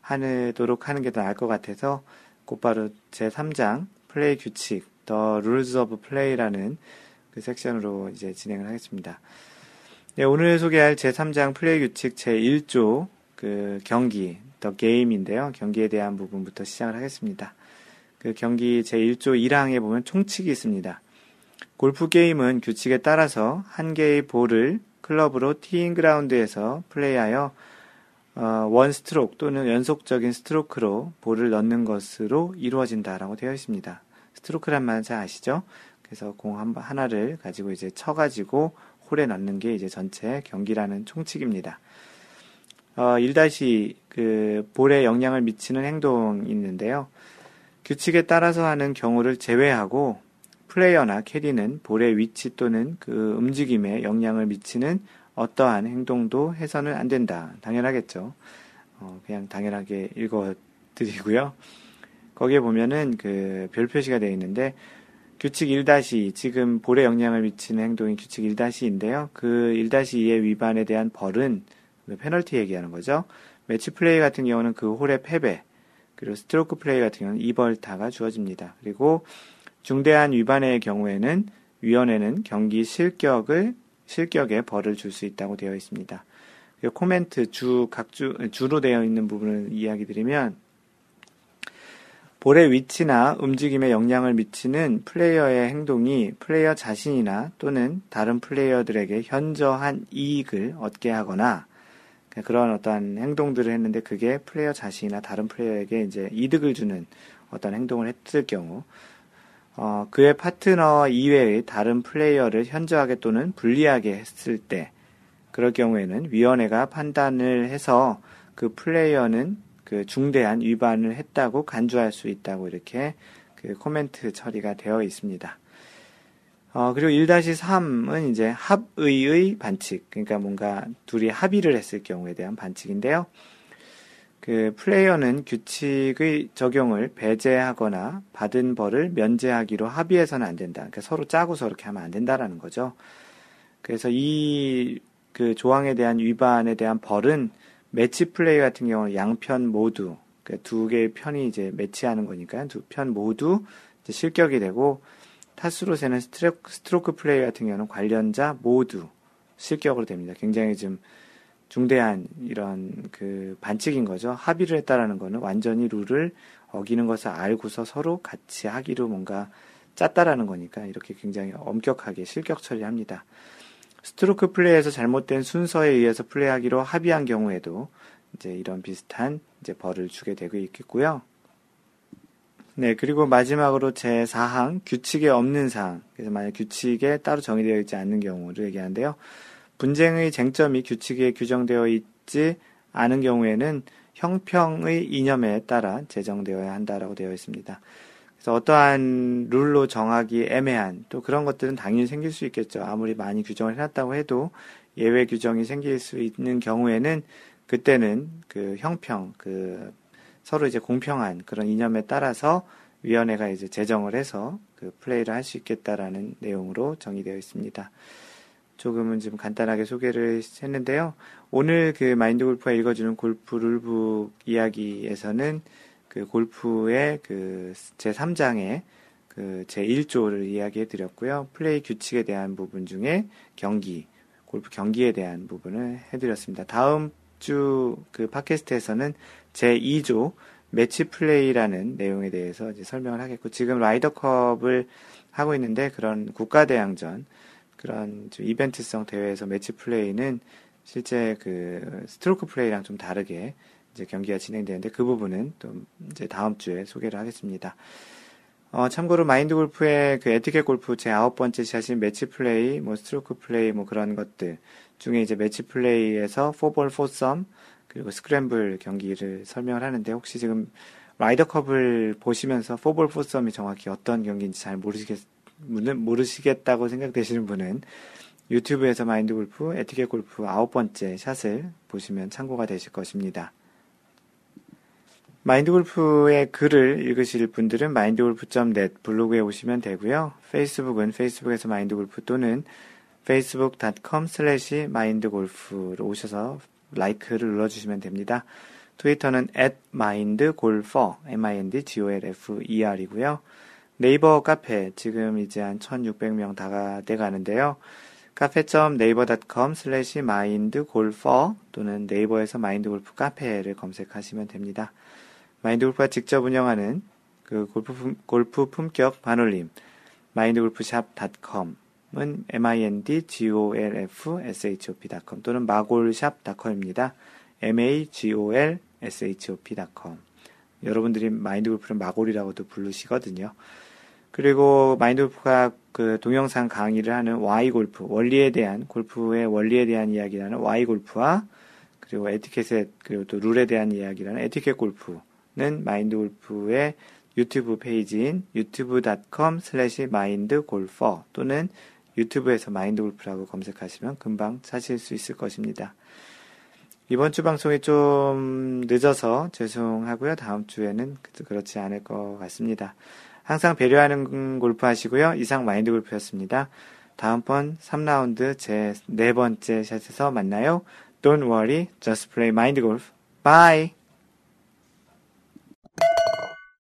하도록 하는 게 더 나을 것 같아서 곧바로 제 3장 플레이 규칙 The Rules of Play라는 그 섹션으로 이제 진행을 하겠습니다. 네, 오늘 소개할 제 3장 플레이 규칙 제 1조 그 경기 더 게임인데요. 경기에 대한 부분부터 시작을 하겠습니다. 그 경기 제1조 1항에 보면 총칙이 있습니다. 골프 게임은 규칙에 따라서 한 개의 볼을 클럽으로 teeing ground에서 플레이하여 어, one 스트로크 또는 연속적인 스트로크로 볼을 넣는 것으로 이루어진다라고 되어 있습니다. 스트로크란 말 잘 아시죠? 그래서 공 한, 하나를 가지고 이제 쳐가지고 홀에 넣는 게 이제 전체 경기라는 총칙입니다. 어, 1다시 그 볼에 영향을 미치는 행동이 있는데요. 규칙에 따라서 하는 경우를 제외하고 플레이어나 캐디는 볼의 위치 또는 그 움직임에 영향을 미치는 어떠한 행동도 해서는 안 된다. 당연하겠죠. 어, 그냥 당연하게 읽어드리고요. 거기에 보면은 그 별 표시가 되어 있는데 규칙 1- 지금 볼에 영향을 미치는 행동이 규칙 1-인데요. 그 1-2의 위반에 대한 벌은 그 페널티 얘기하는 거죠. 매치 플레이 같은 경우는 그 홀의 패배, 그리고 스트로크 플레이 같은 경우는 2벌타가 주어집니다. 그리고 중대한 위반의 경우에는 위원회는 경기 실격을 실격에 벌을 줄 수 있다고 되어 있습니다. 코멘트 주 각주 주로 되어 있는 부분을 이야기 드리면 볼의 위치나 움직임에 영향을 미치는 플레이어의 행동이 플레이어 자신이나 또는 다른 플레이어들에게 현저한 이익을 얻게 하거나 그런 어떠한 행동들을 했는데 그게 플레이어 자신이나 다른 플레이어에게 이제 이득을 주는 어떤 행동을 했을 경우, 어, 그의 파트너 이외의 다른 플레이어를 현저하게 또는 불리하게 했을 때, 그럴 경우에는 위원회가 판단을 해서 그 플레이어는 그 중대한 위반을 했다고 간주할 수 있다고 이렇게 그 코멘트 처리가 되어 있습니다. 어, 그리고 1-3은 이제 합의의 반칙. 그러니까 뭔가 둘이 합의를 했을 경우에 대한 반칙인데요. 그 플레이어는 규칙의 적용을 배제하거나 받은 벌을 면제하기로 합의해서는 안 된다. 그러니까 서로 짜고서 이렇게 하면 안 된다라는 거죠. 그래서 이 그 조항에 대한 위반에 대한 벌은 매치 플레이 같은 경우는 양편 모두 그러니까 두 개의 편이 이제 매치하는 거니까 두편 모두 실격이 되고 타수로 세는 스트로크, 스트로크 플레이 같은 경우는 관련자 모두 실격으로 됩니다. 굉장히 좀 중대한 이런 그 반칙인 거죠. 합의를 했다라는 거는 완전히 룰을 어기는 것을 알고서 서로 같이 하기로 뭔가 짰다라는 거니까 이렇게 굉장히 엄격하게 실격 처리합니다. 스트로크 플레이에서 잘못된 순서에 의해서 플레이하기로 합의한 경우에도 이제 이런 비슷한 이제 벌을 주게 되고 있겠고요. 네, 그리고 마지막으로 제 4항 규칙에 없는 사항. 그래서 만약 규칙에 따로 정의되어 있지 않는 경우를 얘기하는데요. 분쟁의 쟁점이 규칙에 규정되어 있지 않은 경우에는 형평의 이념에 따라 제정되어야 한다라고 되어 있습니다. 그래서 어떠한 룰로 정하기 애매한 또 그런 것들은 당연히 생길 수 있겠죠. 아무리 많이 규정을 해놨다고 해도 예외 규정이 생길 수 있는 경우에는 그때는 그 형평, 그 서로 이제 공평한 그런 이념에 따라서 위원회가 이제 제정을 해서 그 플레이를 할 수 있겠다라는 내용으로 정의되어 있습니다. 조금은 좀 간단하게 소개를 했는데요. 오늘 그 마인드 골프가 읽어주는 골프 룰북 이야기에서는 그 골프의 그 제3장의 그 제1조를 이야기해 드렸고요. 플레이 규칙에 대한 부분 중에 경기, 골프 경기에 대한 부분을 해 드렸습니다. 다음 주 그 팟캐스트에서는 제2조 매치 플레이라는 내용에 대해서 이제 설명을 하겠고, 지금 라이더컵을 하고 있는데 그런 국가 대항전, 그런 이벤트성 대회에서 매치 플레이는 실제 그 스트로크 플레이랑 좀 다르게 이제 경기가 진행되는데 그 부분은 또 이제 다음 주에 소개를 하겠습니다. 어, 참고로 마인드 골프의 그 에티켓 골프 제 아홉 번째 샷인 매치 플레이, 뭐 스트로크 플레이, 뭐 그런 것들 중에 이제 매치 플레이에서 four-ball foursome 그리고 스크램블 경기를 설명을 하는데 혹시 지금 라이더컵을 보시면서 four-ball foursome이 정확히 어떤 경기인지 잘 모르시겠 모르시겠다고 생각되시는 분은 유튜브에서 마인드 골프, 에티켓 골프 아홉 번째 샷을 보시면 참고가 되실 것입니다. 마인드골프의 글을 읽으실 분들은 마인드골프.net 블로그에 오시면 되고요. 페이스북은 페이스북에서 마인드골프 또는 facebook.com slash mindgolf로 오셔서 라이크를 눌러주시면 됩니다. 트위터는 at mindgolfer, m-i-n-d-g-o-l-f-e-r이고요. 네이버 카페 지금 이제 한 1600명 다돼 가는데요. 카페.naver.com slash mindgolfer 또는 네이버에서 마인드골프 카페를 검색하시면 됩니다. 마인드 골프가 직접 운영하는 그 골프, 골프 품격 반올림 마인드골프샵.com은 mindgolfshop.com 또는 마골샵.com입니다. magolshop.com 여러분들이 마인드골프를 마골이라고도 부르시거든요. 그리고 마인드골프가 그 동영상 강의를 하는 Why골프, 원리에 대한, 골프의 원리에 대한 이야기라는 Why골프와 그리고 에티켓에, 그리고 또 룰에 대한 이야기라는 에티켓 골프, 는 마인드 골프의 유튜브 페이지인 유튜브.com slash 마인드 골퍼 또는 유튜브에서 마인드 골프라고 검색하시면 금방 찾을 수 있을 것입니다. 이번 주 방송이 좀 늦어서 죄송하고요. 다음 주에는 그렇지 않을 것 같습니다. 항상 배려하는 골프 하시고요. 이상 마인드 골프였습니다. 다음번 3라운드 제 네 번째 샷에서 만나요. Don't worry, just play mind golf. Bye!